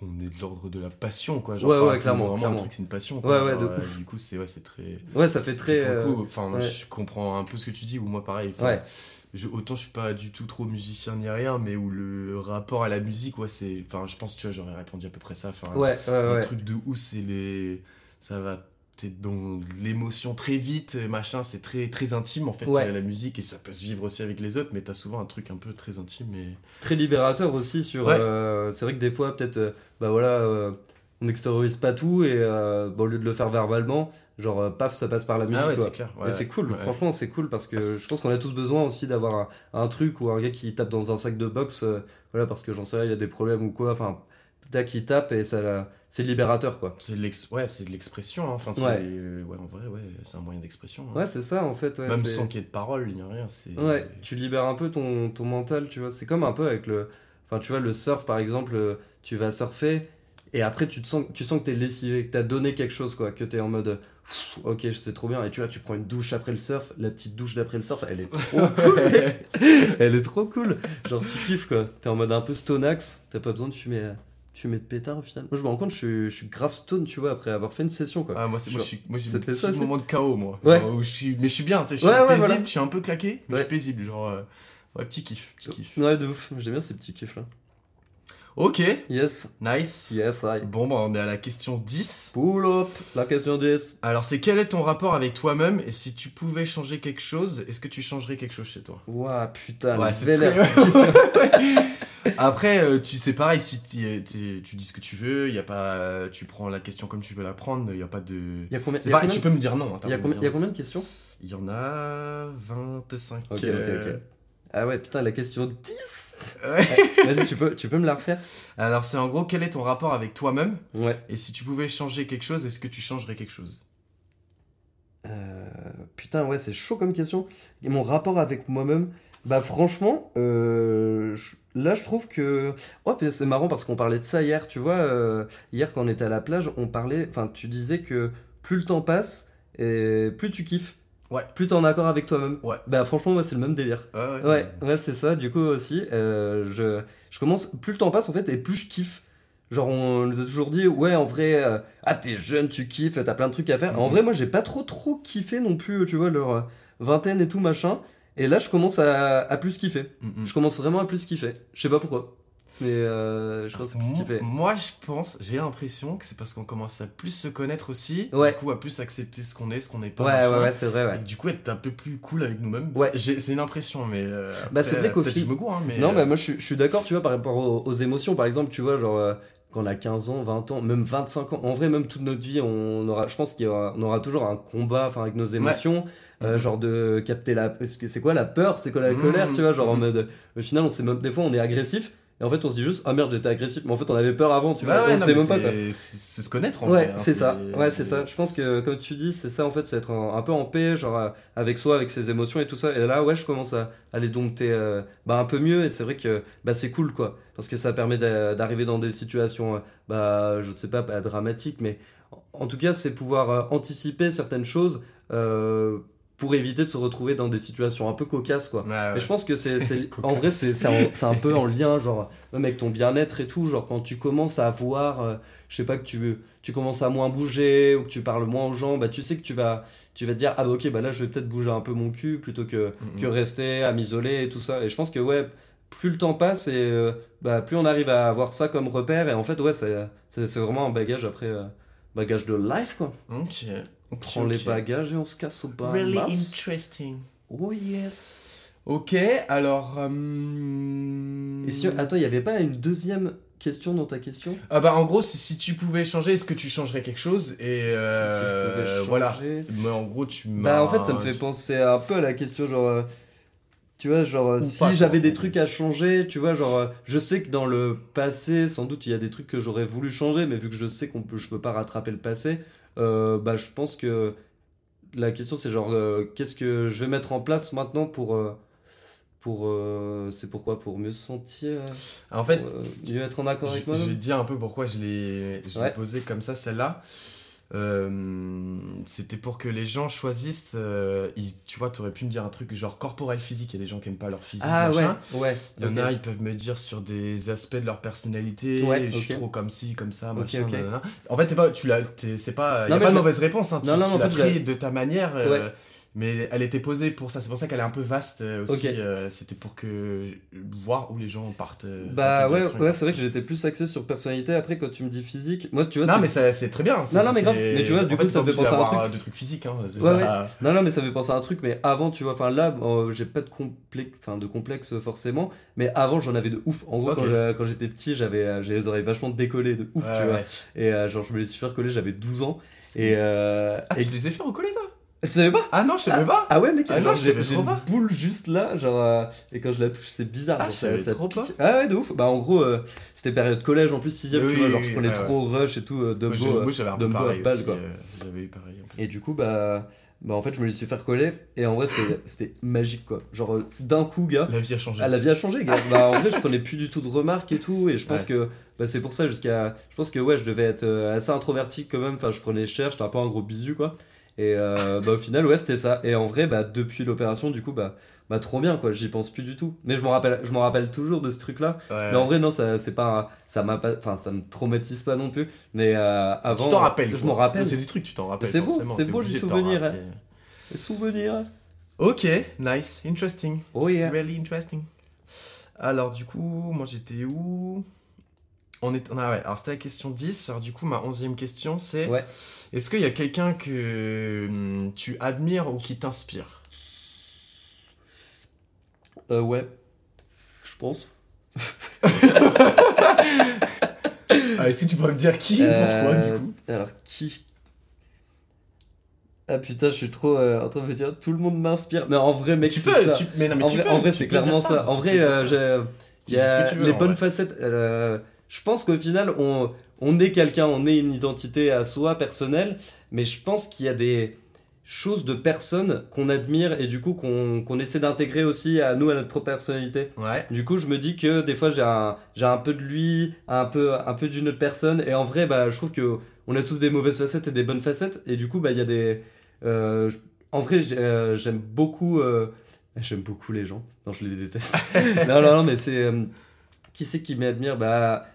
on est de l'ordre de la passion, quoi. Ouais, ouais, c'est clairement, Vraiment clairement. un truc, c'est une passion. Ouais, quoi. ouais, Genre, de euh, ouf. Du coup, c'est ouais, c'est très. Ouais, ça fait très. Euh, coup, enfin, moi, ouais. je comprends un peu ce que tu dis, ou moi, pareil. enfin, ouais, je, autant je suis pas du tout trop musicien ni rien, mais où le rapport à la musique, ouais, c'est. Enfin, je pense, tu vois, j'aurais répondu à peu près ça. Enfin, ouais, ouais, un ouais. truc de ouf, c'est les. Ça va. T'es dans l'émotion très vite, machin, c'est très, très intime en fait, Ouais. euh, la musique, et ça peut se vivre aussi avec les autres, mais t'as souvent un truc un peu très intime et. Très libérateur aussi sur. Ouais. euh, c'est vrai que des fois, peut-être, euh, bah voilà, euh, on n'extériorise pas tout et bah, au lieu de le faire verbalement, genre, paf, ça passe par la musique. ah ouais, quoi. c'est clair. Et ouais. c'est cool, franchement, c'est cool parce que Ah, je pense qu'on a tous besoin aussi d'avoir un, un truc ou un gars qui tape dans un sac de boxe, voilà, parce que j'en sais rien, il y a des problèmes ou quoi, enfin, tac, qui tape et ça, la- c'est libérateur quoi. C'est de l'ex- ouais, c'est de l'expression, hein. enfin, Ouais. euh, ouais, en vrai, ouais, c'est un moyen d'expression. hein. Ouais, c'est ça en fait. ouais, Même sans qu'il y ait de parole, il n'y a rien. C'est... Ouais, tu libères un peu ton, ton mental, tu vois. C'est comme un peu avec le. Enfin, tu vois, le surf par exemple, euh, tu vas surfer et après tu te sens, tu sens que t'es lessivé, que t'as donné quelque chose quoi, que t'es en mode. Ok, c'est trop bien. Et tu vois, tu prends une douche après le surf, la petite douche d'après le surf, elle est trop cool. Elle est trop cool. Genre, tu kiffes quoi. T'es en mode un peu stonax, t'as pas besoin de fumer, de fumer de pétard au final. Moi, je me rends compte, je suis, je suis grave stone, tu vois, après avoir fait une session quoi. Ah, moi, c'est, moi, je suis, moi, j'ai un petit moment de chaos, moi. Ouais. Genre, où je suis, mais je suis bien, tu sais, je suis Ouais, ouais, paisible, voilà. je suis un peu claqué, mais je suis paisible. Genre, euh, ouais, petit kiff, petit kiff. Ouais, de ouf. J'aime bien ces petits kiffs là. Ok, Yes, nice. yes, I. Bon, bah, on est à la question 10. Pull up, la question 10. Alors, c'est quel est ton rapport avec toi-même et si tu pouvais changer quelque chose, est-ce que tu changerais quelque chose chez toi? Ouah, putain, Ouais, c'est très-. Après, euh, tu sais pareil, si tu dis ce que tu veux, y a pas, euh, tu prends la question comme tu veux la prendre, il y a pas de. Il y a combien, y a pareil, combien- tu peux me dire non. hein, il y a combien, y a de questions? Il y en a 25. Ok, ok, euh, ok. Ah ouais, putain, la question 10 ouais. Vas-y, tu peux, tu peux me la refaire? Alors, c'est en gros, quel est ton rapport avec toi-même? Ouais. Et si tu pouvais changer quelque chose, est-ce que tu changerais quelque chose? Euh, putain, ouais, c'est chaud comme question. Et mon rapport avec moi-même, bah franchement, euh, je- là je trouve que... Oh, c'est marrant parce qu'on parlait de ça hier, tu vois. euh, hier quand on était à la plage, on parlait... Enfin, tu disais que plus le temps passe, et plus tu kiffes. Ouais. Plus t'es en accord avec toi-même. Ouais. Bah franchement, moi c'est le même délire. Ouais, ouais, c'est ça. Du coup aussi, euh, je, je commence. Plus le temps passe en fait, et plus je kiffe. Genre, on nous a toujours dit, ouais, en vrai, euh, ah, t'es jeune, tu kiffes, t'as plein de trucs à faire. En Mhm. vrai, moi, j'ai pas trop, trop kiffé non plus, tu vois, leur vingtaine et tout, machin. Et là, je commence à, à plus kiffer. Mm, mm. Je commence vraiment à plus kiffer. Je sais pas pourquoi. Mais euh, je commence à plus Moi- kiffer. Moi, je pense, j'ai l'impression que c'est parce qu'on commence à plus se connaître aussi. Ouais. Du coup, à plus accepter ce qu'on est, ce qu'on n'est pas. Ouais, ouais, ouais, c'est vrai, Et du coup, être un peu plus cool avec nous-mêmes. Ouais. C'est une impression, mais. euh, Bah, c'est vrai qu'au fil- Je me gourre, hein, mais. Non, euh, bah moi je, suis- je suis d'accord, tu vois, par rapport aux, aux émotions, par exemple, tu vois, genre, euh, quand on a 15 ans, 20 ans, même 25 ans, en vrai, même toute notre vie, on aura, je pense qu'on aura toujours un combat enfin, avec nos émotions, euh, Mhm. genre de capter la. C'est quoi la peur C'est quoi la colère, tu vois, genre en mhm. mode. Au final, on sait même, des fois, on est agressif, Et en fait, on se dit juste, ah merde, j'étais agressif. Mais en fait, on avait peur avant, tu vois. Ouais, on non, sait mais même pas. quoi. c'est- se connaître en Ouais, hein, c'est ça. Ouais, c'est ça. Je pense que, comme tu dis, c'est ça en fait, c'est être un, un peu en paix, genre euh, avec soi, avec ses émotions et tout ça. Et là, ouais, je commence à, les dompter euh, bah, un peu mieux. Et c'est vrai que bah, c'est cool, quoi. Parce que ça permet d'a- d'arriver dans des situations, euh, bah, je ne sais pas, pas dramatiques, mais en- tout cas, c'est pouvoir anticiper certaines choses euh, pour éviter de se retrouver dans des situations un peu cocasses, quoi. Ouais. Mais je pense que c'est, en vrai, c'est, c'est, un, un peu en lien, genre, même avec ton bien-être et tout. Genre, quand tu commences à voir, euh, je sais pas, que tu, tu commences à moins bouger ou que tu parles moins aux gens, bah, tu sais que tu vas, tu vas te dire, ah bah ok, bah là, je vais peut-être bouger un peu mon cul plutôt que, que rester à m'isoler et tout ça. Et je pense que, ouais, plus le temps passe et euh, bah, plus on arrive à avoir ça comme repère. Et en fait, ouais, c'est, c'est, c'est vraiment un bagage après, euh, bagage de life, quoi. Ok. On prend les bagages et on se casse au bas. Really interesting. Oh yes. Ok, alors. euh, Et si, attends, il n'y avait pas une deuxième question dans ta question? Ah bah en gros, si, si tu pouvais changer, est-ce que tu changerais quelque chose? Et euh, Si je pouvais changer. voilà. Mais en gros, tu Bah m'as- en fait ça me fait penser un peu à la question genre euh, tu vois genre Ou si j'avais des trucs à changer, tu vois genre je sais que dans le passé sans doute il y a des trucs que j'aurais voulu changer mais vu que je sais qu'on peut je peux pas rattraper le passé, bah je pense que la question c'est genre euh, qu'est-ce que je vais mettre en place maintenant pour euh, pour euh, c'est pourquoi? Pour mieux se sentir? En fait, euh, mieux être en accord je, avec je vais moi te dire un peu pourquoi je l'ai je l'ai Ouais. posé comme ça, celle-là. Euh, C'était pour que les gens choisissent. euh, ils- tu vois, tu aurais pu me dire un truc genre corporel physique. Il y a des gens qui aiment pas leur physique. Ah machin. ouais ouais Il y en a, ils peuvent me dire sur des aspects de leur personnalité, Ouais, je suis trop comme ci, comme ça, machin. En fait, pas, tu l'as, c'est pas, y a pas de je- mauvaise réponse. Hein, tu, Non, non, tu en l'as fait, je de ta manière, euh, Ouais. Mais elle était posée pour ça. C'est pour ça qu'elle est un peu vaste euh, aussi. Euh, C'était pour que voir où les gens partent. euh, Bah ouais, ouais c'est vrai que j'étais plus axé sur personnalité. Après, quand tu me dis physique, moi, tu vois, Non, mais c'est très bien. c'est- non, mais grave. Mais tu vois, du en coup, fait, ça me fait penser à un truc. de trucs physiques. Hein, Ouais, pas- non, non, mais ça me fait penser à un truc. Mais avant, tu vois, enfin là, euh, j'ai pas de complexe, enfin de complexe forcément. Mais avant, j'en avais de ouf. En gros, quand j'étais petit, j'avais j'ai les oreilles vachement décollées de ouf, Ouais, tu vois. ouais. Et genre, je me les suis fait recoller, j'avais 12 ans. Et, euh, Ah, et- tu les as fait recoller, toi? Tu savais pas? Ah non, je savais pas. ah ouais mec, Ah non, j'ai une pas. boule juste là, genre euh, et quand je la touche c'est bizarre. Ah, genre, ça- ça trop pique. pas. Ah ouais de ouf. Bah en gros euh, c'était période collège en plus sixième Oui, tu vois genre oui, je prenais ouais, trop rush et tout euh, Dumbo. euh, Moi, j'avais un Dumbo à pareil aussi. quoi. euh, J'avais eu pareil. un peu. Et du coup bah bah en fait je me les suis fait recoller et en vrai c'était magique quoi. Genre euh, d'un coup gars La vie a changé. ah, la vie a changé, gars. Bah, en vrai, je prenais plus du tout de remarques et tout. Et je pense Ouais. que bah, c'est pour ça, jusqu'à. Je pense que ouais, je devais être euh, assez introverti quand même. Enfin, je prenais cher, j'étais un peu un gros bisu, quoi. Et euh, bah, au final, ouais, c'était ça. Et en vrai, bah, depuis l'opération, du coup, bah, bah, trop bien, quoi. J'y pense plus du tout. Mais je me rappelle, je rappelle toujours de ce truc-là. Ouais. Mais en vrai, non, ça, c'est pas. Ça m'a pas. Enfin, ça me traumatise pas non plus. Mais euh, avant. tu t'en rappelles. Je m'en rappelle. C'est des trucs, tu t'en rappelles. c'est beau, c'est beau, les souvenirs. Les souvenirs. Ok, nice, interesting. Oh yeah. Really interesting. Alors, du coup, moi j'étais où? On est... ah ouais, alors c'était la question 10. Alors, du coup, ma onzième question c'est Ouais. est-ce qu'il y a quelqu'un que hum, tu admires ou qui t'inspire? Euh, ouais. Je pense. ah, Est-ce que tu pourrais me dire qui pourquoi, Euh, du coup? Alors, qui? Ah putain, je suis trop euh, en train de me dire, tout le monde m'inspire. Mais en vrai, mec, Tu peux, ça. tu... mais non, mais en tu vrai, peux, en vrai, tu c'est clairement ça. En vrai, euh, il y a les bonnes vrai. facettes. euh, je pense qu'au final, on, on est quelqu'un, on est une identité à soi personnelle, mais je pense qu'il y a des choses de personnes qu'on admire et du coup qu'on essaie d'intégrer aussi à nous, à notre propre personnalité. Ouais. Du coup, je me dis que des fois, j'ai un, un peu de lui, un peu, un peu d'une autre personne. Et en vrai, bah, je trouve que on a tous des mauvaises facettes et des bonnes facettes. Et du coup, bah, il y a des. euh, en vrai, euh, j'aime beaucoup. euh, j'aime beaucoup les gens. Non, je les déteste. non, non, non, mais c'est. qui c'est qui m'admire? Bah.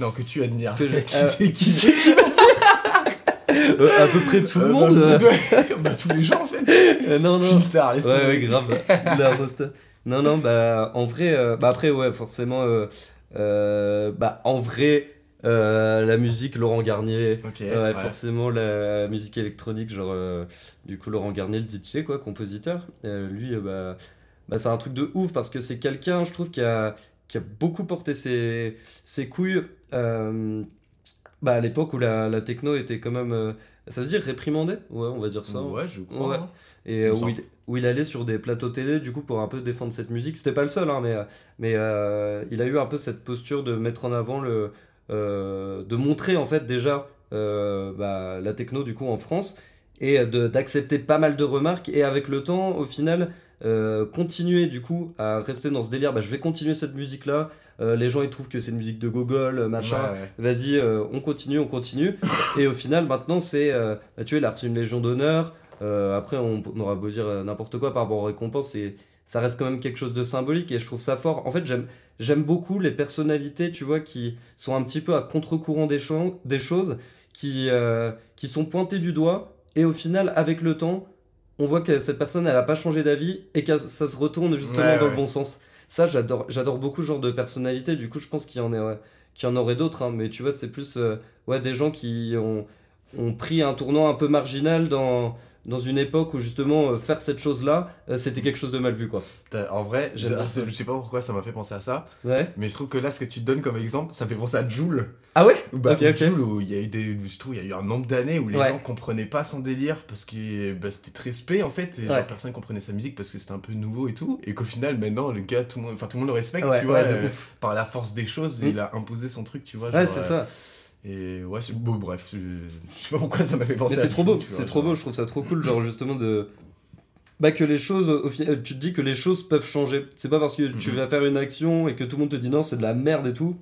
Non, que tu admires. Que je- qui euh, c'est qui c'est qui euh, à peu près tout le Euh, monde. bah, ouais, bah, tous les gens en fait. euh, non, non. Finistère, laisse Ouais, tomber. ouais, grave. La. Non, non, bah, en vrai, bah, après, ouais, forcément, bah, en vrai, euh, la musique, Laurent Garnier, Ok. ouais, ouais. forcément, la musique électronique, genre, euh, du coup, Laurent Garnier, le DJ, quoi, compositeur, lui, bah, bah, c'est un truc de ouf parce que c'est quelqu'un, je trouve, qui a, qui a beaucoup porté ses, ses couilles, Bah, à l'époque où la, la techno était quand même. euh, ça se dit réprimandée? Ouais, on va dire ça. Ouais, je crois. Ouais. hein. Et me où il, où il allait sur des plateaux télé, du coup, pour un peu défendre cette musique. C'était pas le seul, hein, mais, euh, mais euh, il a eu un peu cette posture de mettre en avant le. euh, de montrer, en fait, déjà euh, bah, la techno, du coup, en France. Et d'accepter pas mal de remarques. Et avec le temps, au final, euh, continuer, du coup, à rester dans ce délire. Bah, je vais continuer cette musique-là. Euh, les gens, ils trouvent que c'est une musique de gogol, machin Ouais, ouais. vas-y, euh, on continue, on continue. Et au final, maintenant, c'est. euh, bah, tu vois, il a reçu une Légion d'honneur. Euh, après, on, on aura beau dire euh, n'importe quoi par rapport aux récompenses, et ça reste quand même quelque chose de symbolique, et je trouve ça fort. En fait, j'aime, j'aime beaucoup les personnalités, tu vois, qui sont un petit peu à contre-courant des, cho- des choses, qui, euh, qui sont pointées du doigt, et au final, avec le temps, on voit que cette personne, elle n'a pas changé d'avis, et que ça se retourne justement Ouais, dans ouais. le bon sens. Ça, j'adore, j'adore beaucoup ce genre de personnalité. Du coup, je pense qu'il y en, qu'il y en aurait d'autres. hein. Mais tu vois, c'est plus euh, ouais, des gens qui ont pris un tournant un peu marginal dans, dans une époque où justement euh, faire cette chose-là, euh, c'était quelque chose de mal vu. quoi. En vrai, je, je sais pas pourquoi ça m'a fait penser à ça, Ouais. mais je trouve que là, ce que tu te donnes comme exemple, ça me fait penser à Joule. Ah ouais? Bah, Ok, ok. Joule, où il y a eu des, je trouve, il y a eu un nombre d'années où les Ouais. gens comprenaient pas son délire parce que bah, c'était très spé en fait, et Ouais. genre personne comprenait sa musique parce que c'était un peu nouveau et tout, et qu'au final, maintenant, le gars, tout le monde, enfin tout le monde le respecte, tu vois, euh, par la force des choses, Mm. il a imposé son truc, tu vois. Ouais, c'est ça. Et ouais, c'est beau, bref, je, sais pas pourquoi ça m'a fait penser Mais c'est trop beau, c'est trop beau, je trouve ça trop cool, genre justement de. Bah que les choses, au final, tu te dis que les choses peuvent changer. C'est pas parce que tu Mhm. vas faire une action et que tout le monde te dit non, c'est de la merde et tout,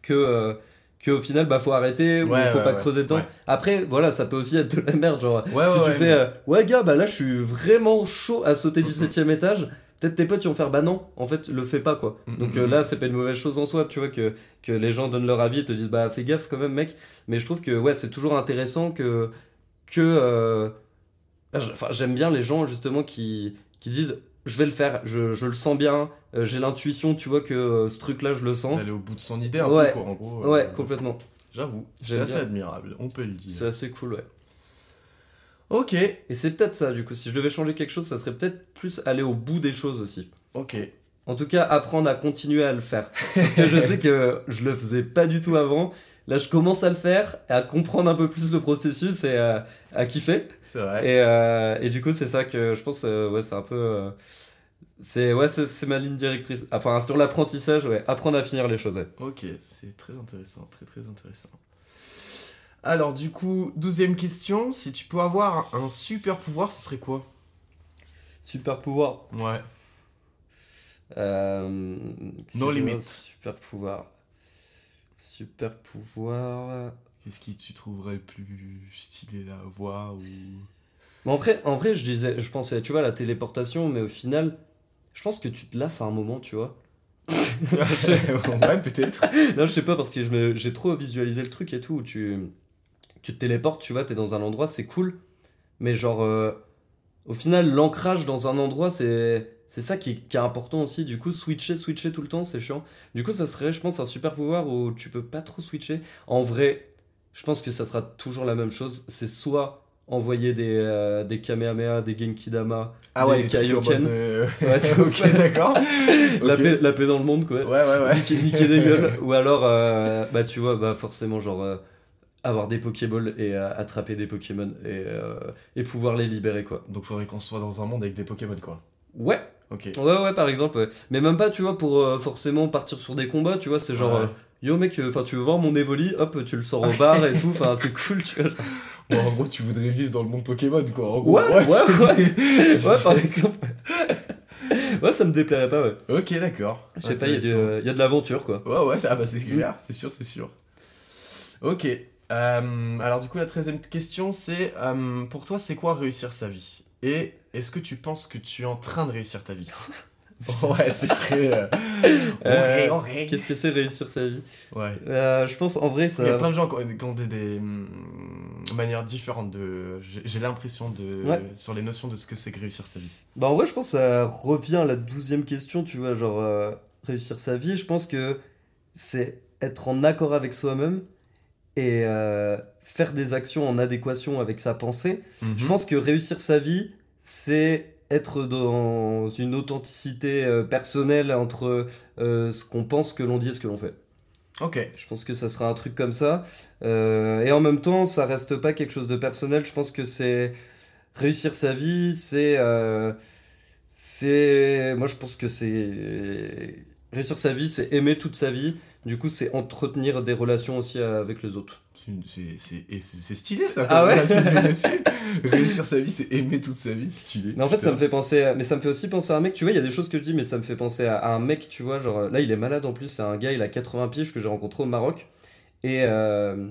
que, euh, que au final, bah faut arrêter ou Ouais, faut ouais, pas ouais. creuser dedans. Après, voilà, ça peut aussi être de la merde, genre. Ouais, si ouais, tu ouais, fais, euh, ouais gars, bah là je suis vraiment chaud à sauter du Mhm. septième étage, peut-être tes potes ils vont faire, bah non, en fait, le fais pas quoi. Mhm, Donc euh, mhm. là, c'est pas une mauvaise chose en soi, tu vois, que, que les gens donnent leur avis et te disent, bah fais gaffe quand même, mec. Mais je trouve que, ouais, c'est toujours intéressant que. que euh, j'aime bien les gens justement qui, qui disent, je vais le faire, je, je le sens bien, euh, j'ai l'intuition, tu vois, que euh, ce truc-là, je le sens. Aller au bout de son idée un Ouais. peu, quoi, en gros. Ouais, complètement. J'avoue, c'est assez admirable, on peut le C'est dire. assez cool, ouais. Ok, Et c'est peut-être ça, du coup. Si je devais changer quelque chose, ça serait peut-être plus aller au bout des choses aussi. ok. En tout cas, apprendre à continuer à le faire. Parce que je sais que je le faisais pas du tout avant. Là, je commence à le faire, à comprendre un peu plus le processus et à, à kiffer. C'est vrai. Et, euh, et du coup, c'est ça que je pense, euh, ouais, c'est un peu. euh, c'est ouais, c'est ma ligne directrice. Enfin, sur l'apprentissage, ouais, apprendre à finir les choses. ouais. Ok, c'est très intéressant, très très intéressant. Alors du coup, douzième question, si tu peux avoir un, super pouvoir, ce serait quoi? Super pouvoir. Ouais. Euh, No limit. Super pouvoir. Super pouvoir. Qu'est-ce qui tu trouverais le plus stylé à avoir ou... Mais en vrai, en vrai, je disais, je pensais, tu vois, la téléportation, mais au final, je pense que tu te lasses à un moment, tu vois. ouais, peut-être. non, je sais pas, parce que j'ai trop visualisé le truc et tout, où tu, tu te téléportes, tu vois, t'es dans un endroit, c'est cool, mais genre, euh, au final, l'ancrage dans un endroit, c'est c'est ça qui, qui est important aussi, du coup, switcher, switcher tout le temps, c'est chiant. Du coup, ça serait, je pense, un super pouvoir où tu peux pas trop switcher. En vrai, je pense que ça sera toujours la même chose, c'est soit envoyer des, euh, des Kamehameha, des Genki Dama, Ah ouais, Des Kaioken. mode, euh, Ouais, t'es ok, d'accord. la, paix, la paix dans le monde, quoi. Ouais, ouais, ouais. niquer, niquer des gueules. Ou alors, euh, bah tu vois, bah forcément, genre, euh, avoir des Pokéballs et euh, attraper des Pokémon et, euh, et pouvoir les libérer, quoi. Donc faudrait qu'on soit dans un monde avec des Pokémon, quoi. Ouais, Ok. ouais, ouais, par exemple. ouais. Mais même pas, tu vois, pour euh, forcément partir sur des combats, tu vois, c'est genre, Ouais. euh, yo mec, enfin, tu veux voir mon Evoli, hop, tu le sors au bar et tout, enfin, c'est cool, tu vois. Bon, en gros, tu voudrais vivre dans le monde Pokémon, quoi. En gros, Ouais, ouais, ouais. Ouais, par exemple. ouais, ça me déplairait pas, ouais. Ok, d'accord. Je sais pas, il y a de l'aventure, quoi. Ouais, ouais, ah bah c'est clair, c'est sûr, c'est sûr. Ok. Euh, alors du coup, la treizième question, c'est euh, pour toi, c'est quoi réussir sa vie? Et est-ce que tu penses que tu es en train de réussir ta vie? Ouais, c'est très... euh. Qu'est-ce que c'est réussir sa vie? Ouais. Je pense, en vrai, ça. Il y a plein de gens qui ont, qui ont des, des, hum, manières différentes de... J'ai l'impression de... Ouais. Sur les notions de ce que c'est que réussir sa vie. Bah en vrai je pense que ça revient à la douzième question, tu vois, genre réussir sa vie, je pense que c'est être en accord avec soi-même et euh, faire des actions en adéquation avec sa pensée. Mhm. Je pense que réussir sa vie, c'est être dans une authenticité euh, personnelle entre euh, ce qu'on pense, ce que l'on dit et ce que l'on fait. Ok. Je pense que ça sera un truc comme ça. Et en même temps, ça reste pas quelque chose de personnel. Je pense que c'est réussir sa vie, c'est. c'est. Moi, je pense que c'est. Réussir sa vie, c'est aimer toute sa vie. Du coup, c'est entretenir des relations aussi avec les autres. C'est stylé ça. Ah ouais. Réussir sa vie, c'est aimer toute sa vie. Stylé. Mais en fait, ça me fait penser. à- Mais ça me fait aussi penser à un mec. Tu vois, il y a des choses que je dis, mais ça me fait penser à, un mec, tu vois. Genre, là, il est malade en plus. C'est un gars, il a 80 piges que j'ai rencontré au Maroc. Et, euh,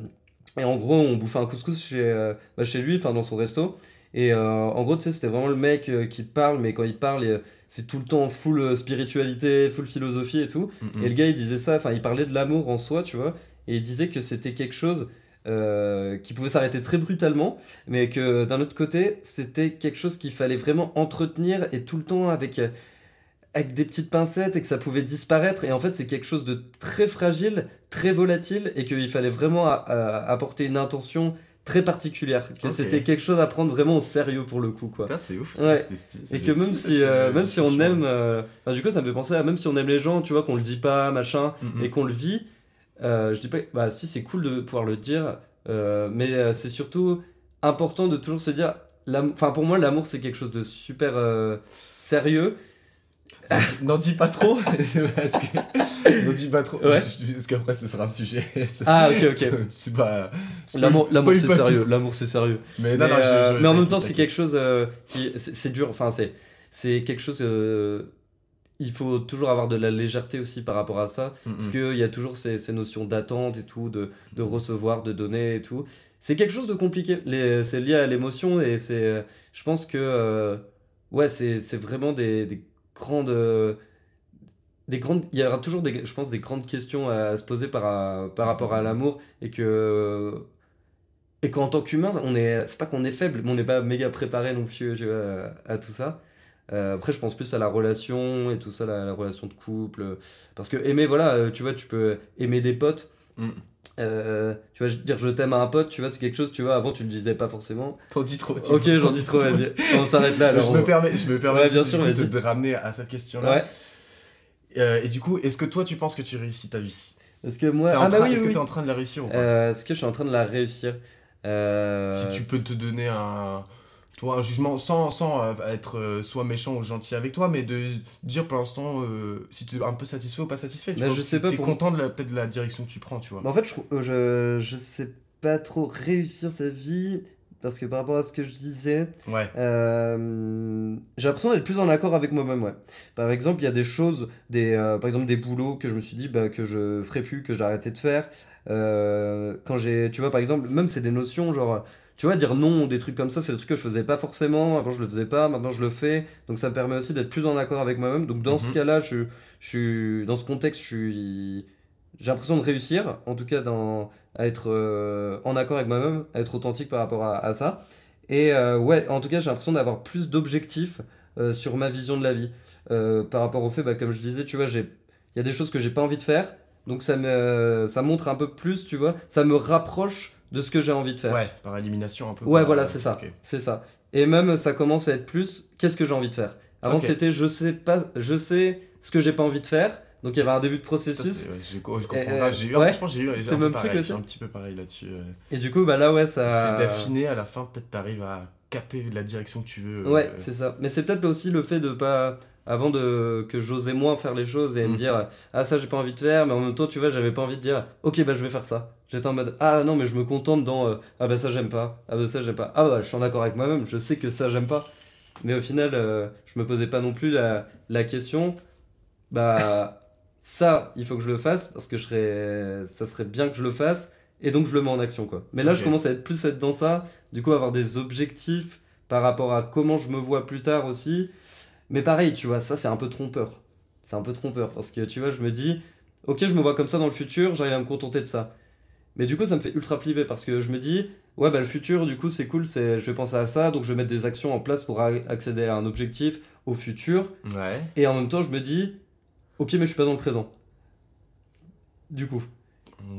et en gros, on bouffait un couscous chez, euh, bah, chez lui, enfin, dans son resto. Et euh, en gros, tu sais, c'était vraiment le mec qui parle, mais quand il parle, il- c'est tout le temps full euh, spiritualité, full philosophie et tout. Mhm. Et le gars, il disait ça, enfin, il parlait de l'amour en soi, tu vois, et il disait que c'était quelque chose euh, qui pouvait s'arrêter très brutalement, mais que d'un autre côté, c'était quelque chose qu'il fallait vraiment entretenir et tout le temps avec, euh, avec des petites pincettes et que ça pouvait disparaître. Et en fait, c'est quelque chose de très fragile, très volatile, et qu'il fallait vraiment apporter une intention très particulière. Que c'était quelque chose à prendre vraiment au sérieux pour le coup, quoi. C'est ouf. Ouais. Et que même si, euh, même si on aime, euh, enfin, du coup, ça me fait penser à même si on aime les gens, tu vois, qu'on le dit pas, machin, Mhm. et qu'on le vit, euh, je dis pas, bah si c'est cool de pouvoir le dire, euh, mais c'est surtout important de toujours se dire, enfin pour moi l'amour c'est quelque chose de super sérieux. N'en dis pas trop. parce que... N'en dis pas trop. Ouais. Parce qu'après, ce sera un sujet. Ah ok ok. c'est pas. L'amour, c'est sérieux, l'amour c'est sérieux. Mais Mais, non, non, euh, je- mais en même temps c'est quelque chose, euh, qui- c'est dur, enfin c'est c'est quelque chose. euh, il faut toujours avoir de la légèreté aussi par rapport à ça. Mhm. Parce qu'il y a toujours ces, ces notions d'attente et tout, de, de recevoir, de donner et tout. C'est quelque chose de compliqué. C'est lié à l'émotion et c'est. Je pense que. ouais, c'est c'est vraiment des, des grandes. euh, Des grandes, il y aura toujours, des, je pense, des grandes questions à se poser par, par rapport à l'amour et que. Et qu'en tant qu'humain, on est. C'est pas qu'on est faible, mais on n'est pas méga préparé non plus à, tout ça. Euh, après, je pense plus à la relation et tout ça, la, la relation de couple. Parce que aimer, voilà, euh, tu vois, tu peux aimer des potes. Mm. Euh, tu vois, dire je t'aime à un pote, tu vois, c'est quelque chose, tu vois, avant tu le disais pas forcément. T'en dis trop. Ok, j'en dis trop, vas-y. On s'arrête là. Alors, je me permets, je me permets Ouais, bien sûr, de, de ramener à cette question-là. Ouais. Euh, et du coup, est-ce que toi, tu penses que tu réussis ta vie? Est-ce que moi. Ah bah oui, Est-ce oui, que t'es en train de la réussir ou pas? Euh, Est-ce que je suis en train de la réussir? Si tu peux te donner un, toi, un jugement sans, sans euh, être euh, soit méchant ou gentil avec toi, mais de dire pour l'instant euh, si tu es un peu satisfait ou pas satisfait. Tu Bah, vois, je sais pas T'es pour- content de la- peut-être de la direction que tu prends, tu vois. bah, en fait, je, je, je sais pas trop réussir sa vie. Parce que par rapport à ce que je disais, Ouais. J'ai l'impression d'être plus en accord avec moi-même, ouais. Par exemple, il y a des choses, des, par exemple des boulots que je me suis dit bah, que je ferais plus, que j'ai arrêté de faire. Quand j'ai, tu vois, par exemple, même c'est des notions genre, tu vois, dire non des trucs comme ça, c'est des trucs que je faisais pas forcément. Avant, je le faisais pas, maintenant je le fais. Donc ça me permet aussi d'être plus en accord avec moi-même. Donc dans ce Mhm. cas-là, je, je suis, dans ce contexte, je suis, j'ai l'impression de réussir, en tout cas dans, à être euh, en accord avec moi-même, à être authentique par rapport à, à ça. Et euh, ouais, en tout cas, j'ai l'impression d'avoir plus d'objectifs euh, sur ma vision de la vie. Par rapport au fait, bah, comme je disais, tu vois, j'ai, il y a des choses que j'ai pas envie de faire. Donc ça me, ça montre un peu plus, tu vois, ça me rapproche de ce que j'ai envie de faire. Ouais, par élimination un peu. Ouais, voilà, c'est ça. C'est ça. Et même, ça commence à être plus, qu'est-ce que j'ai envie de faire? Avant, c'était, je sais pas, je sais ce que j'ai pas envie de faire. Donc il y avait un début de processus. je comprends. Euh, j'ai eu, ouais, je pense que j'ai eu un le peu même pareil, un petit peu pareil là-dessus. euh. Et du coup, bah là, ouais, Le ça. fait d'affiner à la fin, peut-être t'arrives à capter la direction que tu veux. Ouais, euh, c'est ça. Mais c'est peut-être aussi le fait de pas. Avant de que j'osais moins faire les choses et me Mm. dire ah ça j'ai pas envie de faire mais en même temps tu vois j'avais pas envie de dire ok bah je vais faire ça. J'étais en mode ah non mais je me contente dans euh, ah bah ça j'aime pas. Ah bah ça j'aime pas. Ah bah je suis en accord avec moi-même je sais que ça j'aime pas. Mais au final euh, je me posais pas non plus la, la question bah ça il faut que je le fasse parce que je serais ça serait bien que je le fasse et donc je le mets en action quoi. Mais là je commence à être plus être dans ça du coup avoir des objectifs par rapport à comment je me vois plus tard aussi mais pareil tu vois ça c'est un peu trompeur c'est un peu trompeur parce que tu vois je me dis ok je me vois comme ça dans le futur j'arrive à me contenter de ça mais du coup ça me fait ultra flipper parce que je me dis ouais bah le futur du coup c'est cool c'est je vais penser à ça donc je vais mettre des actions en place pour accéder à un objectif au futur Ouais. et en même temps, je me dis, ok, mais je suis pas dans le présent. Du coup,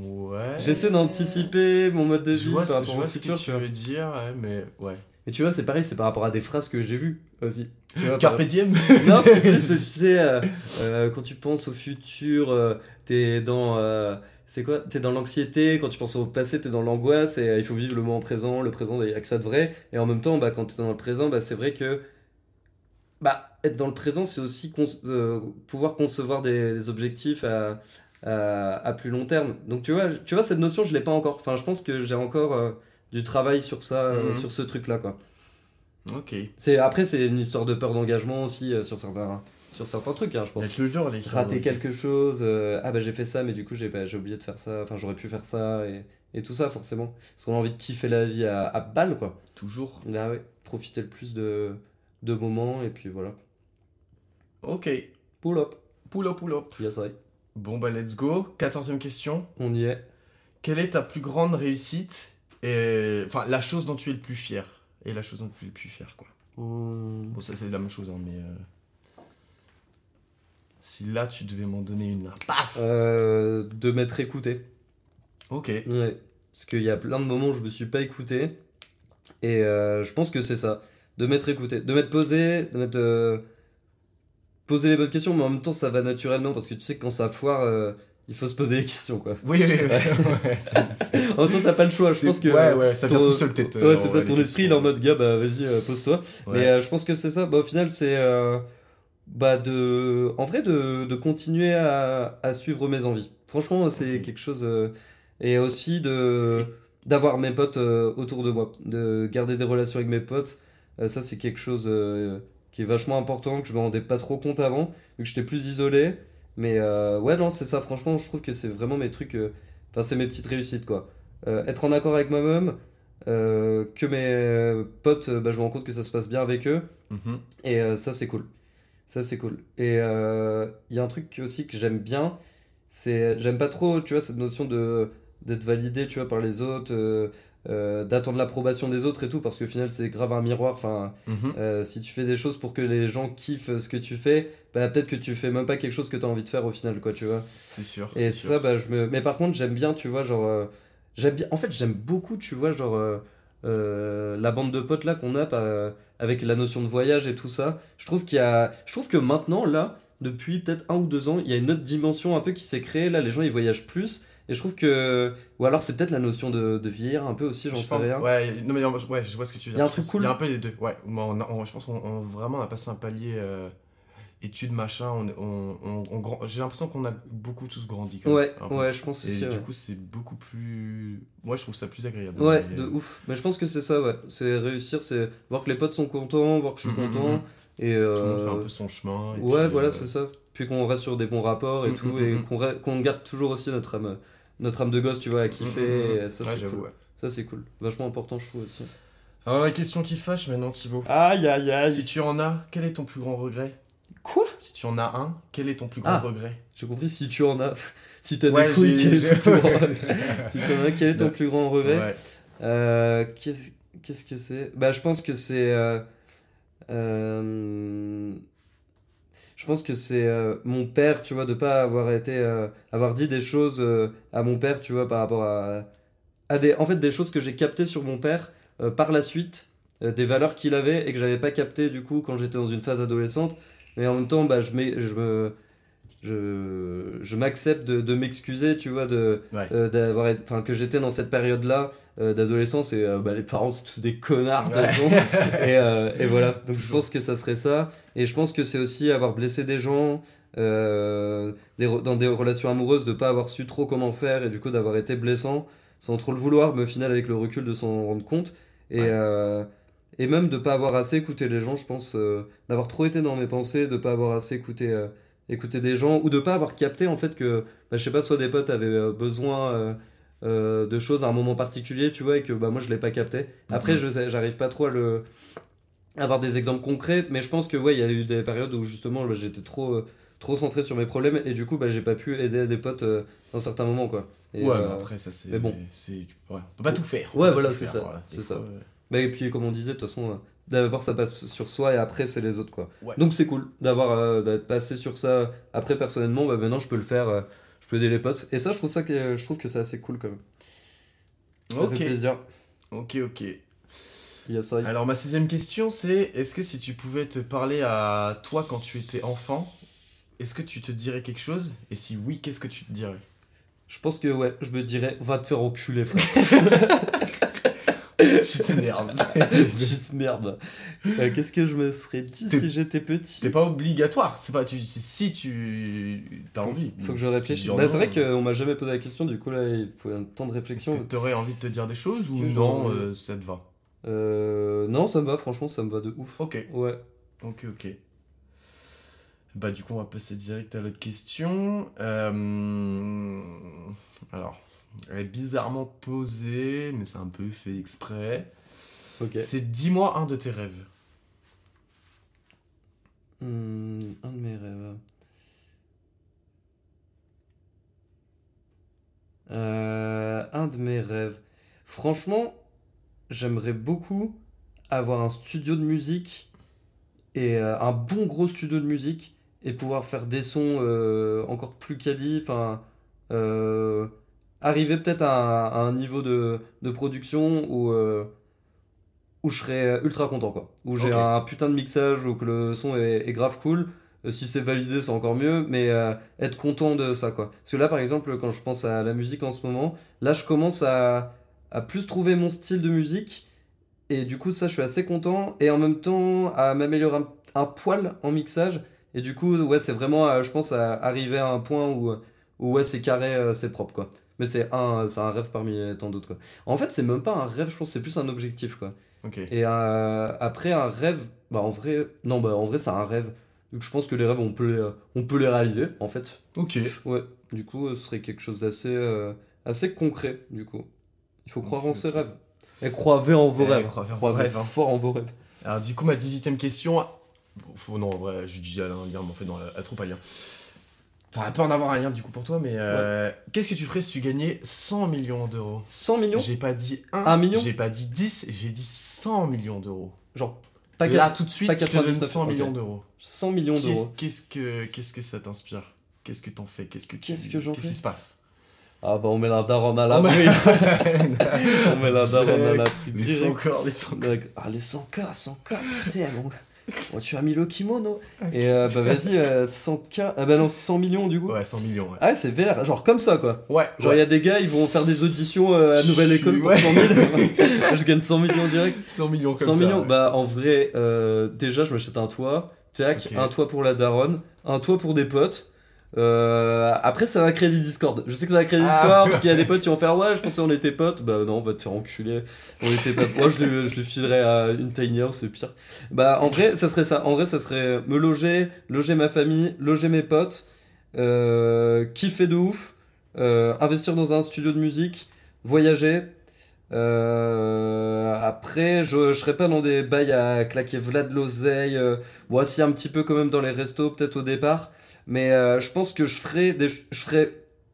Ouais. j'essaie d'anticiper mon mode de Je vie vois, par je rapport vois au ce que futur, tu veux dire, mais ouais. Et tu vois, c'est pareil, c'est par rapport à des phrases que j'ai vues aussi. Tu vois, Carpe diem Non, c'est plus, tu sais, euh, euh, quand tu penses au futur, euh, t'es dans. euh, c'est quoi T'es dans l'anxiété, quand tu penses au passé, t'es dans l'angoisse, et euh, il faut vivre le moment présent, le présent, il n'y a que ça de vrai. Et en même temps, bah, quand t'es dans le présent, bah, c'est vrai que bah, être dans le présent, c'est aussi con- euh, pouvoir concevoir des, des objectifs à, à, à plus long terme. Donc tu vois, tu vois cette notion, je l'ai pas encore. Enfin, je pense que j'ai encore euh, du travail sur ça, euh, Mhm. sur ce truc-là, quoi. Ok. C'est après, c'est une histoire de peur d'engagement aussi euh, sur certains, sur certains trucs, hein, je Il pense y a toujours les rater quelque chose, euh, ah bah j'ai fait ça, mais du coup j'ai bah, j'ai oublié de faire ça, enfin j'aurais pu faire ça, et, et tout ça forcément. Parce qu'on a envie de kiffer la vie à, à balle, quoi. Toujours. Ah ouais, profiter le plus de, de moments, et puis voilà. Ok. Pull up. Pull up, pull up. Yes, ouais. Bon, bah, let's go. Quatorzième question. On y est. Quelle est ta plus grande réussite et... Enfin, la chose dont tu es le plus fier? Et la chose dont tu plus fier, quoi. Hum, Bon, ça, c'est la même chose, hein, mais... euh, Si là, tu devais m'en donner une... Paf euh, de m'être écouté. Ok. Ouais. Parce qu'il y a plein de moments où je me suis pas écouté, et euh, je pense que c'est ça. De m'être écouté. De m'être posé, de m'être. poser les bonnes questions, mais en même temps ça va naturellement, parce que tu sais que quand ça foire. Il faut se poser les questions quoi. Oui, oui, oui. ouais, c'est- c'est- En même temps, t'as pas le choix. Je pense que. Ouais, ouais, ça vient ton- tout seul, peut-être. Ouais, euh, c'est ça, ton esprit il est en mode gars, bah vas-y, euh, pose-toi. Ouais. Mais euh, je pense que c'est ça. Bah, au final, c'est. euh, bah, de. En vrai, de, de continuer à, à suivre mes envies. Franchement, c'est quelque chose. et aussi de. D'avoir mes potes autour de moi. De garder des relations avec mes potes. Ça, c'est quelque chose qui est vachement important, que je me rendais pas trop compte avant, vu que j'étais plus isolé. Mais euh, ouais, non, c'est ça. Franchement, je trouve que c'est vraiment mes trucs. euh, Enfin, c'est mes petites réussites, quoi. Euh, être en accord avec moi-même. que mes potes, bah, je me rends compte que ça se passe bien avec eux. Mhm. Et ça, c'est cool. Ça, c'est cool. Et il y a un truc aussi que j'aime bien, c'est j'aime pas trop, tu vois, cette notion de d'être validé, tu vois, par les autres, euh, euh, d'attendre l'approbation des autres et tout, parce qu'au final, c'est grave un miroir. Enfin, Mhm. euh, si tu fais des choses pour que les gens kiffent ce que tu fais, bah peut-être que tu fais même pas quelque chose que tu as envie de faire au final, quoi, tu vois. C'est sûr. Et sûr. ça, bah, je me. Mais par contre, j'aime bien, tu vois, genre. euh, j'aime bien. En fait, j'aime beaucoup, tu vois, genre. euh, euh, la bande de potes là qu'on a avec la notion de voyage et tout ça. Je trouve qu'il y a. Je trouve que maintenant, là, depuis peut-être un ou deux ans, il y a une autre dimension un peu qui s'est créée. Là, les gens, ils voyagent plus. Et je trouve que. Ou alors, c'est peut-être la notion de, de vieillir un peu aussi, j'en Je sais pense- rien. Ouais, non, mais ouais, je vois ce que tu veux dire. Il y a un truc cool. Il y a un peu les deux. Ouais, moi, on je pense qu'on on- vraiment on a passé un palier euh, études, machin. On, on, on- on grand- J'ai l'impression qu'on a beaucoup tous grandi. quand même, Ouais, peu. ouais, je pense Et aussi. du ouais. coup, c'est beaucoup plus. Moi, je trouve ça plus agréable. Ouais, Mais- de ouf. Mais je pense que c'est ça, ouais. C'est réussir, c'est voir que les potes sont contents, voir que je suis Mhm, content. mhm. Et Tout le monde fait euh, un peu son chemin. et Ouais, puis, voilà, euh, c'est ça. Puis qu'on reste sur des bons rapports et Mm, tout, mm, et mm, qu'on re- qu'on garde toujours aussi notre âme, notre âme de gosse, tu vois, à kiffer. et ça, Ouais, c'est cool. ouais. Ça, c'est cool. Vachement important, je trouve aussi. Alors, la question qui fâche maintenant, Thibaut. Aïe, aïe, Si tu en as, quel est ton plus grand regret? Quoi? Si tu en as un, quel est ton plus grand Ah. regret? J'ai compris, si tu en as. si t'as Ouais, des couilles, quel est ton plus grand Si t'en as, quel est ton plus grand regret? Euh, Qu'est-ce qu'est-ce que c'est? Bah, je pense que c'est. euh, euh, je pense que c'est euh, mon père, tu vois, de pas avoir été. euh, avoir dit des choses euh, à mon père, tu vois, par rapport à. à des, en fait, des choses que j'ai captées sur mon père par la suite, des valeurs qu'il avait et que j'avais pas captées du coup quand j'étais dans une phase adolescente. Mais en même temps, bah, je me. Je, je m'accepte de, de m'excuser, tu vois, de, Ouais. euh, d'avoir enfin que j'étais dans cette période là d'adolescence et euh, bah, les parents c'est tous des connards façon. et, euh, et voilà donc je pense que ça serait ça et je pense que c'est aussi avoir blessé des gens euh, des dans des relations amoureuses de pas avoir su trop comment faire et du coup d'avoir été blessant sans trop le vouloir mais au final avec le recul de s'en rendre compte et Ouais. euh, et même de pas avoir assez écouté les gens je pense euh, d'avoir trop été dans mes pensées de pas avoir assez écouté euh, écouté des gens ou de pas avoir capté en fait que bah, je sais pas soit des potes avaient euh, besoin euh, euh, de choses à un moment particulier tu vois et que bah moi je l'ai pas capté après Mhm. je j'arrive pas trop à le avoir des exemples concrets mais je pense que ouais il y a eu des périodes où justement bah, j'étais trop trop centré sur mes problèmes et du coup bah j'ai pas pu aider des potes euh, dans certains moments quoi et, ouais, euh, mais après, ça c'est. mais bon. c'est- ouais, On peut pas tout faire. Ouais, voilà, c'est ça, voilà. c'est ça. bah, et puis comme on disait de toute façon d'abord ça passe sur soi et après c'est les autres quoi. Ouais. donc c'est cool d'avoir euh, d'être passé sur ça. Après personnellement bah maintenant je peux le faire euh, je peux aider les potes. Et ça je trouve ça que je trouve que c'est assez cool quand même. Ça Ok, fait plaisir. Ok, ok. il y a ça Alors, ma sixième question, c'est est-ce que si tu pouvais te parler à toi quand tu étais enfant, est-ce que tu te dirais quelque chose? Et si oui, qu'est-ce que tu te dirais? Je pense que ouais, je me dirais, va te faire enculer, frère. tu t'énerves. Petite merde. Euh, Qu'est-ce que je me serais dit si j'étais petit C'est pas obligatoire, c'est pas tu si tu as envie. Faut que je réfléchisse. Bah, c'est vrai qu'on m'a jamais posé la question, du coup là il faut un temps de réflexion. t'aurais envie de te dire des choses ou non, euh, ça te va? Euh, non, ça me va, franchement, ça me va de ouf. Ok, Ouais. ok, ok. Bah du coup on va passer direct à l'autre question. Euh, Alors, elle est bizarrement posée, mais c'est un peu fait exprès. Ok. C'est dis-moi un de tes rêves. Hmm, un de mes rêves. Euh, un de mes rêves. Franchement, j'aimerais beaucoup avoir un studio de musique et euh, un bon gros studio de musique et pouvoir faire des sons euh, encore plus quali. Enfin, euh, arriver peut-être à, un- à un niveau de, de production où, euh, où je serais ultra content quoi. Où j'ai un putain de mixage où que le son est, est grave cool. Euh, Si c'est validé, c'est encore mieux, mais euh, être content de ça quoi. Parce que là, par exemple, quand je pense à la musique en ce moment, là, je commence à, à plus trouver mon style de musique. Et du coup, ça, je suis assez content. Et en même temps, à m'améliorer un, un poil en mixage. Et du coup, ouais, c'est vraiment, euh, je pense, à arriver à un point où, où ouais, c'est carré, euh, c'est propre, quoi. Mais c'est un, c'est un rêve parmi tant d'autres. En fait, c'est même pas un rêve, je pense, c'est plus un objectif, quoi. Et euh, après, un rêve, bah en vrai, non, bah en vrai, c'est un rêve. Donc, je pense que les rêves, on peut les, on peut les réaliser, en fait. Ok. Ouais, du coup, ce serait quelque chose d'assez euh, assez concret, du coup. Il faut croire en ses rêves. Et croyez en vos Eh, rêves. croyez en vos Croyez rêves, hein. fort en vos rêves. Alors du coup ma 18ème question, faut, non en vrai je dis elle a un lien mais en fait non a trop pas de lien. Enfin elle peut en avoir un lien du coup pour toi mais euh, qu'est-ce que tu ferais si tu gagnais 100 millions d'euros 100 millions J'ai pas dit 1, Un million j'ai pas dit 10, j'ai dit 100 millions d'euros. Genre, pas Là tout de suite pas je te donne 99, 100 ok. millions d'euros. 100 millions d'euros. qu'est-ce que, qu'est-ce que ça t'inspire? Qu'est-ce que t'en fais? Qu'est-ce que tu- Qu'est-ce que j'en Qu'est-ce qui se passe? Ah bah on met la daronne à l'abri. on met la daronne à l'abri Les direct. 100 corps, les 100 D'accord. Ah les 100K, 100K, putain mon gars. Oh, tu as mis le kimono. Et euh, bah vas-y, euh, 100K. Ah bah non, 100 millions du coup. Ouais 100 millions ouais. Ah ouais, c'est vénère. Genre comme ça quoi. Ouais, Genre il ouais. y a des gars, ils vont faire des auditions euh, à Nouvelle École pour Ouais. 100 000. je gagne 100 millions direct. 100 millions comme 100 ça. millions, ouais. bah en vrai, euh, déjà je m'achète un toit, tac, un toit pour la daronne, un toit pour des potes. Euh, après ça va créer des Discord. Je sais que ça va créer des Ah. Discord parce qu'il y a des potes qui vont faire ouais je pensais on était potes. Bah non on va te faire enculer. On était pas Moi je le, je le filerais à une tiny house c'est pire. Bah en vrai ça serait ça. En vrai ça serait me loger, loger ma famille, loger mes potes, euh, kiffer de ouf, euh, investir dans un studio de musique, voyager. Euh, après, je, je serais pas dans des bails à claquer Vlad l'oseille. Euh, voici un petit peu quand même dans les restos, peut-être au départ. Mais euh, je pense que je ferais, des, je.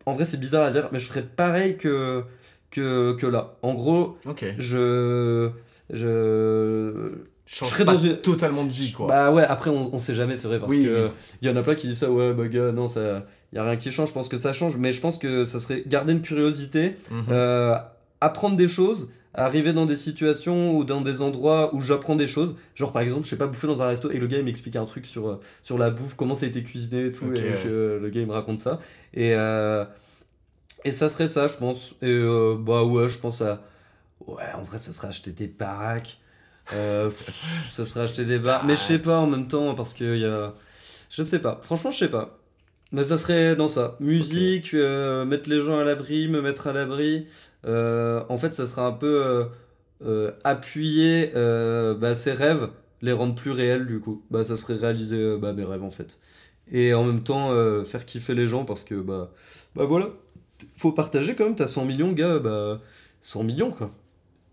En vrai, c'est bizarre à dire, mais je ferais pareil que, que, que là. En gros, je. Je. Change serais pas dans une- totalement de vie quoi. Bah ouais, après, on, on sait jamais, c'est vrai, parce Oui. que il y en a plein qui disent ça, ouais, bah gars, non, ça. Y a rien qui change, je pense que ça change, mais je pense que ça serait garder une curiosité, Mhm. euh, apprendre des choses, arriver dans des situations ou dans des endroits où j'apprends des choses. Genre par exemple, je sais pas, bouffer dans un resto et le gars il m'explique un truc sur, euh, sur la bouffe, comment ça a été cuisiné et tout, et ouais. je- le gars il me raconte ça. Et, euh, et ça serait ça, je pense. Et euh, bah ouais, je pense à. Ouais, en vrai, ça serait acheter des baraques. Euh, ça serait acheter des bars. Mais je sais pas en même temps parce qu'il y a. Je sais pas. Franchement, je sais pas. Mais ça serait dans ça. Musique, euh, mettre les gens à l'abri, me mettre à l'abri. Euh, en fait, ça serait un peu euh, euh, appuyer bah, ses rêves, les rendre plus réels du coup. Bah, ça serait réaliser bah, mes rêves en fait. Et en même temps, faire kiffer les gens parce que bah, bah voilà. Faut partager quand même. T'as 100 millions, gars. Bah, 100 millions quoi.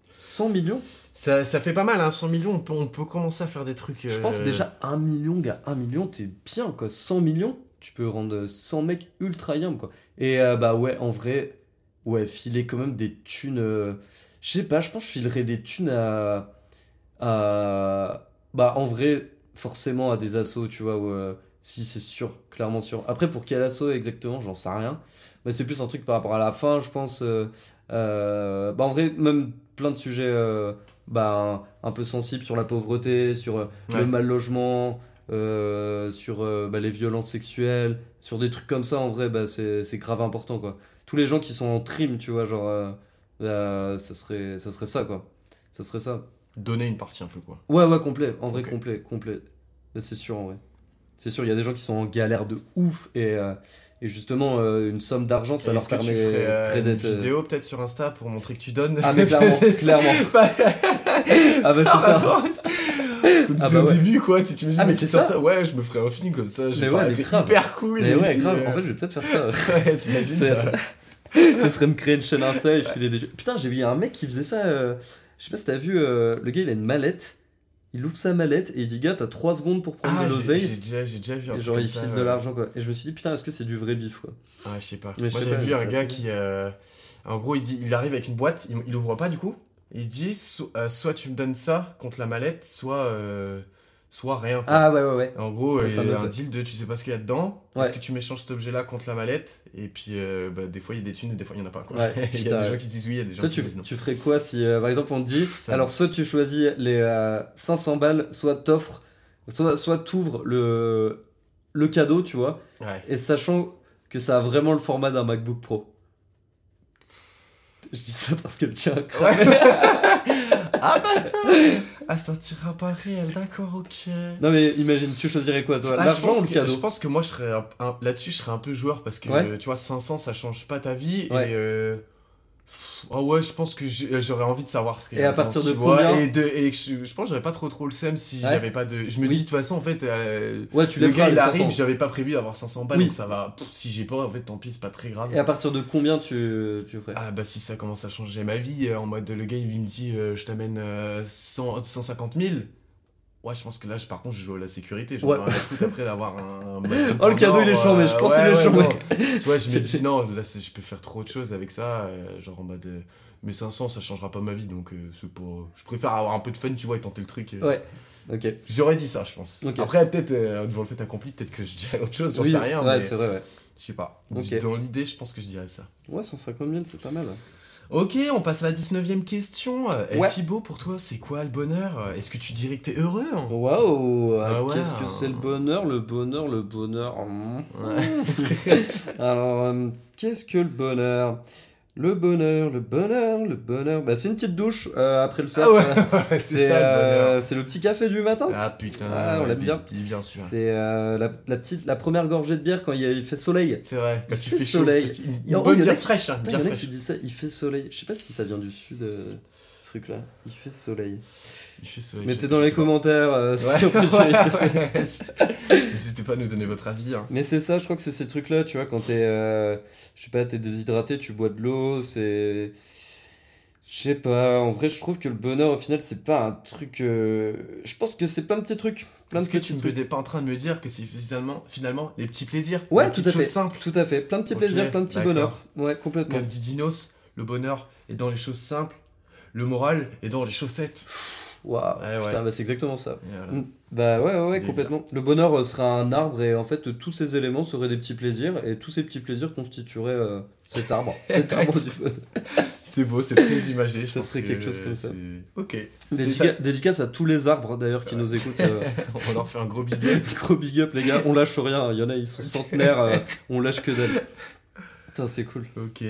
100 millions Ça, ça fait pas mal, hein, 100 millions, on peut, on peut commencer à faire des trucs. Je pense déjà 1 million, gars. 1 million, t'es bien, quoi. 100 millions, tu peux rendre 100 mecs ultra yam, quoi. Et euh, bah ouais, en vrai, ouais, filer quand même des thunes. euh, Je sais pas, je pense que je filerais des thunes à. à bah en vrai, forcément à des assos, tu vois, où, euh, si c'est sûr, clairement sûr. Après, pour quel assaut exactement, j'en sais rien. Mais c'est plus un truc par rapport à la fin, je pense. euh, euh, bah en vrai, même plein de sujets. euh, bah, un, un peu sensibles sur la pauvreté, sur euh, Ouais. le mal logement, euh, sur euh, bah, les violences sexuelles, sur des trucs comme ça, en vrai, bah, c'est c'est grave important, quoi. Tous les gens qui sont en trim, tu vois, genre, euh, euh, ça, serait, ça serait ça, quoi. Ça serait ça. Donner une partie un peu, quoi. Ouais, ouais, complet. En vrai, complet, complet. C'est sûr, en vrai. C'est sûr, il y a des gens qui sont en galère de ouf et, euh, et justement, euh, une somme d'argent, ça leur permet euh, très une d'être. euh, vidéo peut-être sur Insta pour montrer que tu donnes? Ah, mais clairement, clairement. Ah, bah, c'est ça. Parce qu'on Ah bah au début, quoi, si tu dis, Ah, mais c'est ça. ça. Ouais, je me ferais un film comme ça, j'ai pas ouais, grave. hyper cool. Mais ouais, grave. euh, En fait, je vais peut-être faire ça. ouais, t'imagines ça. ça serait me créer une chaîne Insta et filer des jeux. Putain, j'ai vu un mec qui faisait ça. euh, je sais pas si t'as vu, euh, le gars il a une mallette. Il ouvre sa mallette et il dit Gars, t'as 3 secondes pour prendre Ah, de l'oseille. j'ai déjà, j'ai déjà vu un Et genre, il file de l'argent quoi. Et je me suis dit Putain, est-ce que c'est du vrai bif quoi? Ah, je sais pas. Moi, j'ai vu un gars qui. euh, En gros, il, dit, il arrive avec une boîte, il, il ouvre pas du coup. Il dit so- euh, soit tu me donnes ça contre la mallette, soit, euh, soit rien. quoi. Ah ouais, ouais, ouais. En gros, il y ça a un deal de tu sais pas ce qu'il y a dedans. Ouais. Est-ce que tu m'échanges cet objet-là contre la mallette Et puis, euh, bah, des fois, il y a des thunes et des fois, il y en a pas. Quoi. Ouais, il y a des gens qui disent oui, il y a des gens Toi, qui tu, disent non. tu ferais quoi si, par exemple, on te dit Ça Alors, soit tu choisis les euh, 500 balles, soit t'offres, soit, soit t'ouvres le, le cadeau, tu vois, Ouais. et sachant que ça a vraiment le format d'un MacBook Pro. Je dis ça parce que le tien a cramé. ah bah attends Ah, ça tirera pas le réel, d'accord, ok. Non mais imagine, tu choisirais quoi toi? Ah, je L'argent pense ou le que- Je pense que moi, je serais là-dessus, je serais un peu joueur parce que Ouais. tu vois, 500 ça change pas ta vie. Ouais. Et. euh, Oh ouais, je pense que j'aurais envie de savoir ce qu'il y Et à partir de combien Et, de, et je, je pense que j'aurais pas trop trop le seum si Ouais. j'avais pas de. Je me Oui. dis de toute façon, en fait, euh, Ouais, tu le gars il arrive, 500. j'avais pas prévu d'avoir 500 balles Oui. donc ça va. pff, si j'ai pas, en fait, tant pis, c'est pas très grave. Et à partir de combien tu, tu ferais? Ah bah si ça commence à changer ma vie, euh, en mode le gars il me dit euh, je t'amène euh, 100 150 000. Ouais, je pense que là, je- par contre, je joue à la sécurité. J'en Ouais. après d'avoir un. Oh, le cadeau, il est chambé, je pense qu'il est chambé. Tu vois, je me dis non, là, je peux faire trop de choses avec ça. euh, genre en mode. euh, mais 500, ça changera pas ma vie donc euh, c'est pas. Je préfère avoir un peu de fun, tu vois, et tenter le truc. Ouais. Ok. J'aurais dit ça, je pense. Après, peut-être, devant le fait accompli, peut-être que je dirais autre chose, j'en Oui, sais rien. Ouais, mais c'est vrai, ouais. je sais pas. Dans l'idée, je pense que je dirais ça. Ouais, 150 000, c'est pas mal. Ok, on passe à la 19ème question. Et Ouais. Thibaut, pour toi, c'est quoi le bonheur? Est-ce que tu dirais que t'es heureux hein? Waouh Ah ouais. Qu'est-ce que c'est le bonheur Le bonheur, le bonheur? Ouais. Alors, euh, qu'est-ce que le bonheur? Le bonheur, le bonheur, le bonheur. Bah, c'est une petite douche euh, après le surf. Ah ouais, c'est ça le euh, c'est le petit café du matin. Ah putain, Ah, on l'a il- bien. Il sûr. C'est euh, la, la petite, la première gorgée de bière quand il, il fait soleil. C'est vrai, quand Il tu fait chaud. soleil. tu- Une, Il bonne il bière fraîche, hein, bière il fraîche. qui disent ça, il fait soleil. Je sais pas si ça vient du sud, euh, ce truc-là. Il fait soleil. Mettez dans les commentaires euh, il fait soleil. N'hésitez pas à nous donner votre avis. hein. Mais c'est ça, je crois que c'est ces trucs-là, tu vois, quand t'es, euh, je sais pas, t'es déshydraté, tu bois de l'eau, c'est... Je sais pas, en vrai, je trouve que le bonheur, au final, c'est pas un truc... euh, Je pense que c'est plein de petits trucs, plein de Est-ce que petits tu ne trucs. peux pas en train de me dire que c'est finalement, finalement les petits plaisirs Ouais, les tout à fait. simples Tout à fait, plein de petits plaisirs, plein de petits d'accord. bonheurs. Ouais, complètement. Comme dit Dinos, le bonheur est dans les choses simples, le moral est dans les chaussettes. Waouh, Ouais, ouais. putain, bah, c'est exactement ça. Voilà. Bah ouais, ouais, complètement. Le bonheur euh, sera un arbre et en fait, tous ces éléments seraient des petits plaisirs et tous ces petits plaisirs constitueraient euh, cet arbre. cet arbre du bonheur. C'est beau, c'est très imagé. je Ça serait que quelque chose comme ça. Ok. Dédica- ça. Dédicace à tous les arbres d'ailleurs qui nous écoutent. euh, On leur fait un gros big up. Gros big up les gars, on lâche rien, il y en a ils sont centenaires, euh, on lâche que dalle. Putain c'est cool. Ok.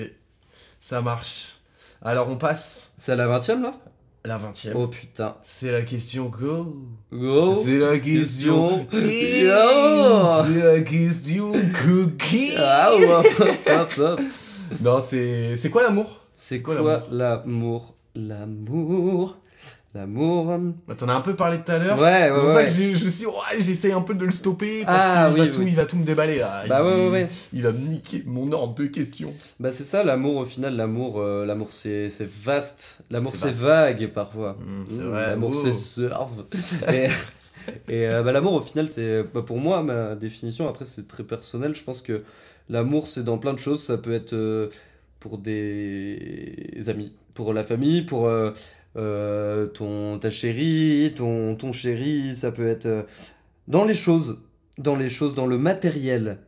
Ça marche. Alors on passe C'est à la 20 e là? La 20 e Oh putain. C'est la question go. Go c'est la question. C'est la question cookie. Ah ouais, hop, hop, hop. Non, c'est c'est quoi l'amour? C'est quoi quoi l'amour? L'amour? L'amour Bah, T'en as un peu parlé tout à l'heure. Ouais, C'est ouais, pour ça que j'ai- je me suis dit, ouais, j'essaye un peu de le stopper parce Ah, qu'il oui, va, tout- oui. il va tout me déballer là. Bah il, ouais, ouais, ouais. Il va me niquer mon ordre de questions. Bah c'est ça l'amour au final, l'amour euh, l'amour c'est c'est vaste, l'amour C'est c'est vague parfois. Mm, c'est Mm, vrai. L'amour c'est surf. et et euh, bah, l'amour au final c'est bah, pour moi ma définition après c'est très personnel, je pense que l'amour c'est dans plein de choses, ça peut être euh, pour des amis, pour la famille, pour euh, euh, ton ta chérie, ton ton chéri, ça peut être euh, dans les choses, dans les choses dans le matériel.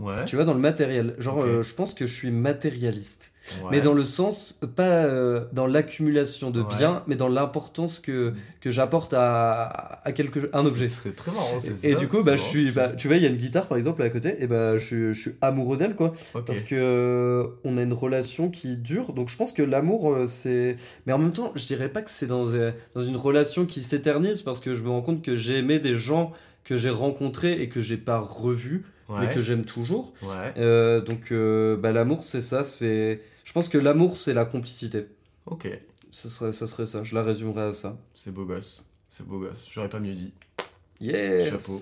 Ouais. Tu vois, dans le matériel. Genre, euh, je pense que je suis matérialiste. ouais. Mais dans le sens, pas euh, dans l'accumulation de Ouais. biens, mais dans l'importance que, que j'apporte à, à quelque, un objet. C'est très marrant. c'est Et, ça, du coup, bah, je suis, bah, tu vois, il y a une guitare par exemple à côté, et bah, je, suis- je suis amoureux d'elle, quoi. Ok. Parce que euh, on a une relation qui dure, donc je pense que l'amour, euh, c'est. Mais en même temps, je dirais pas que c'est dans, euh, dans une relation qui s'éternise, parce que je me rends compte que j'ai aimé des gens que j'ai rencontrés et que j'ai pas revus, mais que j'aime toujours. Euh, donc, euh, bah, l'amour, c'est ça. C'est. Je pense que l'amour, c'est la complicité. Ok. Ça serait, ça serait ça. Je la résumerais à ça. C'est beau gosse. C'est beau gosse. J'aurais pas mieux dit. Yes. Chapeau.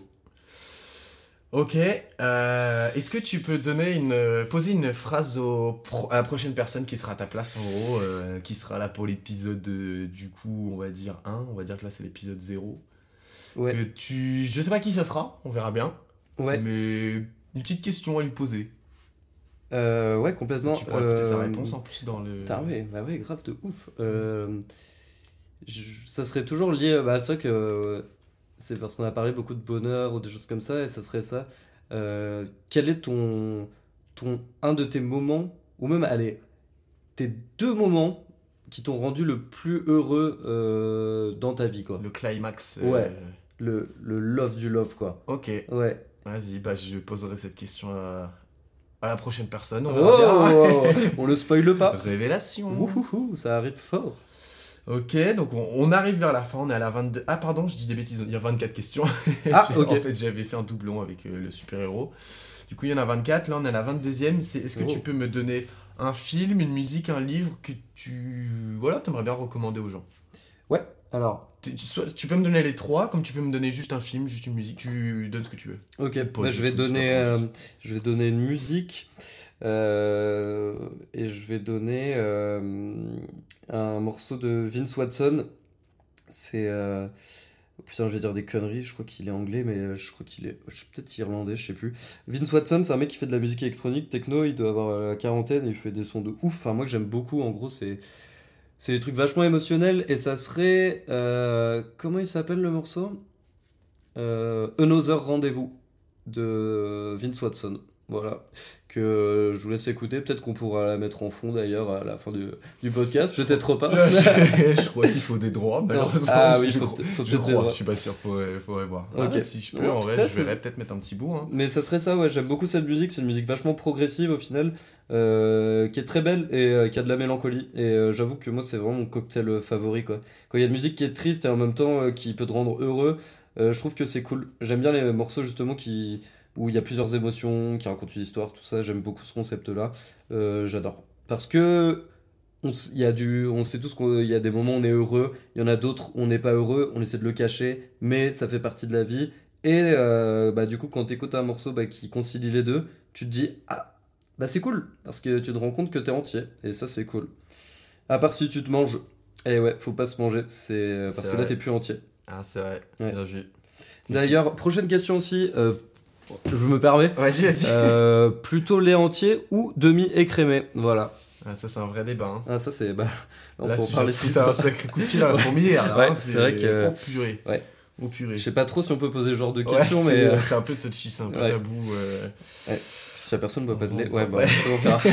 Ok. euh, Est-ce que tu peux donner une, poser une phrase au pro- à la prochaine personne qui sera à ta place en gros, euh, qui sera là pour l'épisode du coup, on va dire 1, on va dire que là c'est l'épisode 0. Ouais. Que tu, je sais pas qui ça sera, on verra bien. Ouais. Mais une petite question à lui poser. Euh, ouais, complètement. tu pourras écouter sa Euh, réponse en plus dans le. Putain, ouais, bah ouais, grave de ouf. Euh, je- ça serait toujours lié. Bah, c'est vrai que euh, c'est parce qu'on a parlé beaucoup de bonheur ou des choses comme ça, et ça serait ça. Euh, quel est ton, ton. un de tes moments, ou même, allez, tes deux moments qui t'ont rendu le plus heureux euh, dans ta vie, quoi? Le climax. euh, Ouais. Le, le love du love, quoi. Ok. Ouais. Vas-y, bah je poserai cette question à, à la prochaine personne. On Oh, on le spoile pas. Révélation. Ouhouhou, ça arrive fort. Ok, donc on, on arrive vers la fin, on est à la 22. Ah, pardon, je dis des bêtises, il y a 24 questions. Ah, ok. En fait, j'avais fait un doublon avec euh, le super-héros. Du coup, il y en a 24, là on est à la 22e. C'est, est-ce que Oh. tu peux me donner un film, une musique, un livre que tu. Voilà, t'aimerais bien recommander aux gens? Ouais, alors. Tu- peux me donner les trois, comme tu peux me donner juste un film, juste une musique, tu donnes ce que tu veux. Ok, bah, je vais donner, euh, je vais donner une musique euh, et je vais donner euh, un morceau de Vince Watson. C'est putain, je vais dire des conneries. Je crois qu'il est anglais, mais je crois qu'il est, je suis peut-être irlandais, je sais plus. Vince Watson, c'est un mec qui fait de la musique électronique, techno. Il doit avoir la quarantaine et il fait des sons de ouf. Enfin, moi que j'aime beaucoup. En gros, c'est c'est des trucs vachement émotionnels et ça serait euh, comment il s'appelle le morceau? Euh, Another Rendez-vous de Vince Watson. Voilà. Que je vous laisse écouter. Peut-être qu'on pourra la mettre en fond d'ailleurs à la fin du, du podcast. Peut-être pas. je crois qu'il faut des droits, malheureusement. Ah oui, je, faut, faut je crois, je suis pas sûr, faudrait, faudrait voir. Ah, si je peux, en vrai, je verrais peut-être mettre un petit bout. Hein. Mais ça serait ça, ouais. J'aime beaucoup cette musique. C'est une musique vachement progressive au final, euh, qui est très belle et euh, qui a de la mélancolie. Et euh, j'avoue que moi, c'est vraiment mon cocktail euh, favori, quoi. Quand il y a une musique qui est triste et en même temps euh, qui peut te rendre heureux, euh, je trouve que c'est cool. J'aime bien les morceaux justement qui où il y a plusieurs émotions, qui racontent une histoire, tout ça. J'aime beaucoup ce concept-là. Euh, J'adore. Parce que on, y a du, on sait tous qu'il y a des moments où on est heureux, il y en a d'autres où on n'est pas heureux, on essaie de le cacher, mais ça fait partie de la vie. Et euh, bah, du coup, quand tu écoutes un morceau bah, qui concilie les deux, tu te dis Ah, bah c'est cool, parce que tu te rends compte que t'es entier, et ça c'est cool. À part si tu te manges. Et ouais, faut pas se manger, c'est euh, parce que là vrai. t'es plus entier. Ah, c'est vrai. Ouais. Bien joué. D'ailleurs, prochaine question aussi, euh, je me permets. Vas-y, vas-y. Euh, plutôt lait entier ou demi-écrémé Voilà. Ah, ça, c'est un vrai débat. Hein. Ah, ça c'est. Bah, on Là, peut tu parler six pris un sacré coup de pied à la fourmilière. là, Ouais, hein, c'est vrai que- Oh purée. Ouais. Oh purée. Je sais pas trop si on peut poser ce genre de Ouais, questions, mais euh, c'est un peu touchy, c'est un peu ouais. tabou. euh. si la personne ne boit pas de lait, ouais, bah, pas. on verra.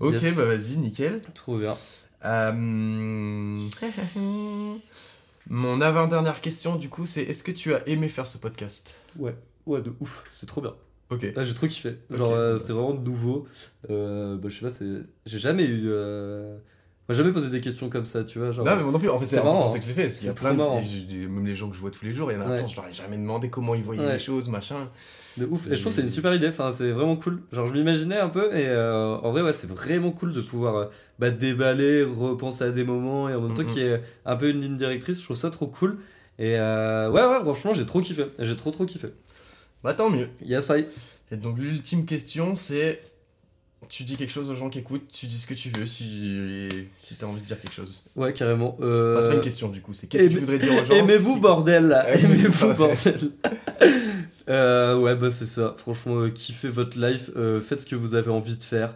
Ok, Yes. bah vas-y, nickel. Trop bien. Euh, Mon avant-dernière question, du coup, c'est est-ce que tu as aimé faire ce podcast? Ouais, ouais, de ouf, c'est trop bien. Ok. Là, j'ai trop kiffé. Genre, euh, c'était vraiment nouveau. Euh, bah, je sais pas, c'est. J'ai jamais eu. Euh... Moi, jamais posé des questions comme ça, tu vois. Genre... Non, mais moi non plus, en fait, c'est un pour ça que je l'ai fait. parce qu'il y a plein de. même les gens que je vois tous les jours, il y en a Ouais. plein, je leur ai jamais demandé comment ils voyaient Ouais. les choses, machin. De ouf. Et je trouve que c'est une super idée. Enfin, c'est vraiment cool. Genre, je m'imaginais un peu. Et euh, en vrai, ouais, c'est vraiment cool de pouvoir euh, bah, déballer, repenser à des moments. Et en même temps, Mhm. qu'il y ait un peu une ligne directrice. Je trouve ça trop cool. Et euh, ouais, ouais, franchement, j'ai trop kiffé. J'ai trop, trop kiffé. Bah tant mieux. Yes, I. Et donc, l'ultime question, c'est. Tu dis quelque chose aux gens qui écoutent, tu dis ce que tu veux si, si t'as envie de dire quelque chose. Ouais, carrément. Euh... Enfin, c'est pas une question du coup, c'est qu'est-ce que tu voudrais dire aux gens Aimez-vous, bordel? Aimez-vous, Aimez-vous, bordel? Euh, Ouais, bah c'est ça. Franchement, euh, kiffez votre life. euh, faites ce que vous avez envie de faire.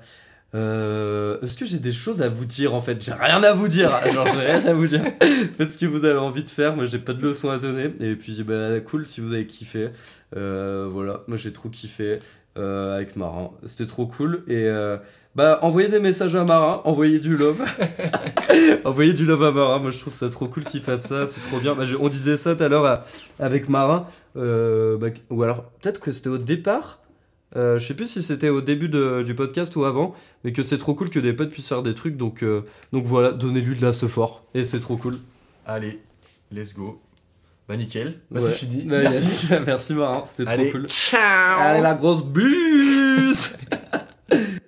Euh, Est-ce que j'ai des choses à vous dire en fait? J'ai rien à vous dire. Genre, j'ai rien à vous dire. Faites ce que vous avez envie de faire. Moi, j'ai pas de leçons à donner. Et puis, bah, cool si vous avez kiffé. Euh, voilà, moi j'ai trop kiffé avec Marin. C'était trop cool. Et bah, envoyez des messages à Marin, envoyez du love. envoyez du love à Marin. Moi, je trouve ça trop cool qu'il fasse ça. C'est trop bien. Bah, on disait ça tout à l'heure avec Marin. Euh, bah, ou alors, peut-être que c'était au départ. Euh, je sais plus si c'était au début de- du podcast ou avant, mais que c'est trop cool que des potes puissent faire des trucs. Donc, euh, donc voilà, donnez-lui de la ce fort. Et c'est trop cool. Allez, let's go. Bah nickel, bah, Ouais. c'est fini. Bah, Merci. yes. Merci Marin, c'était trop Allez, cool. ciao Allez, la grosse buse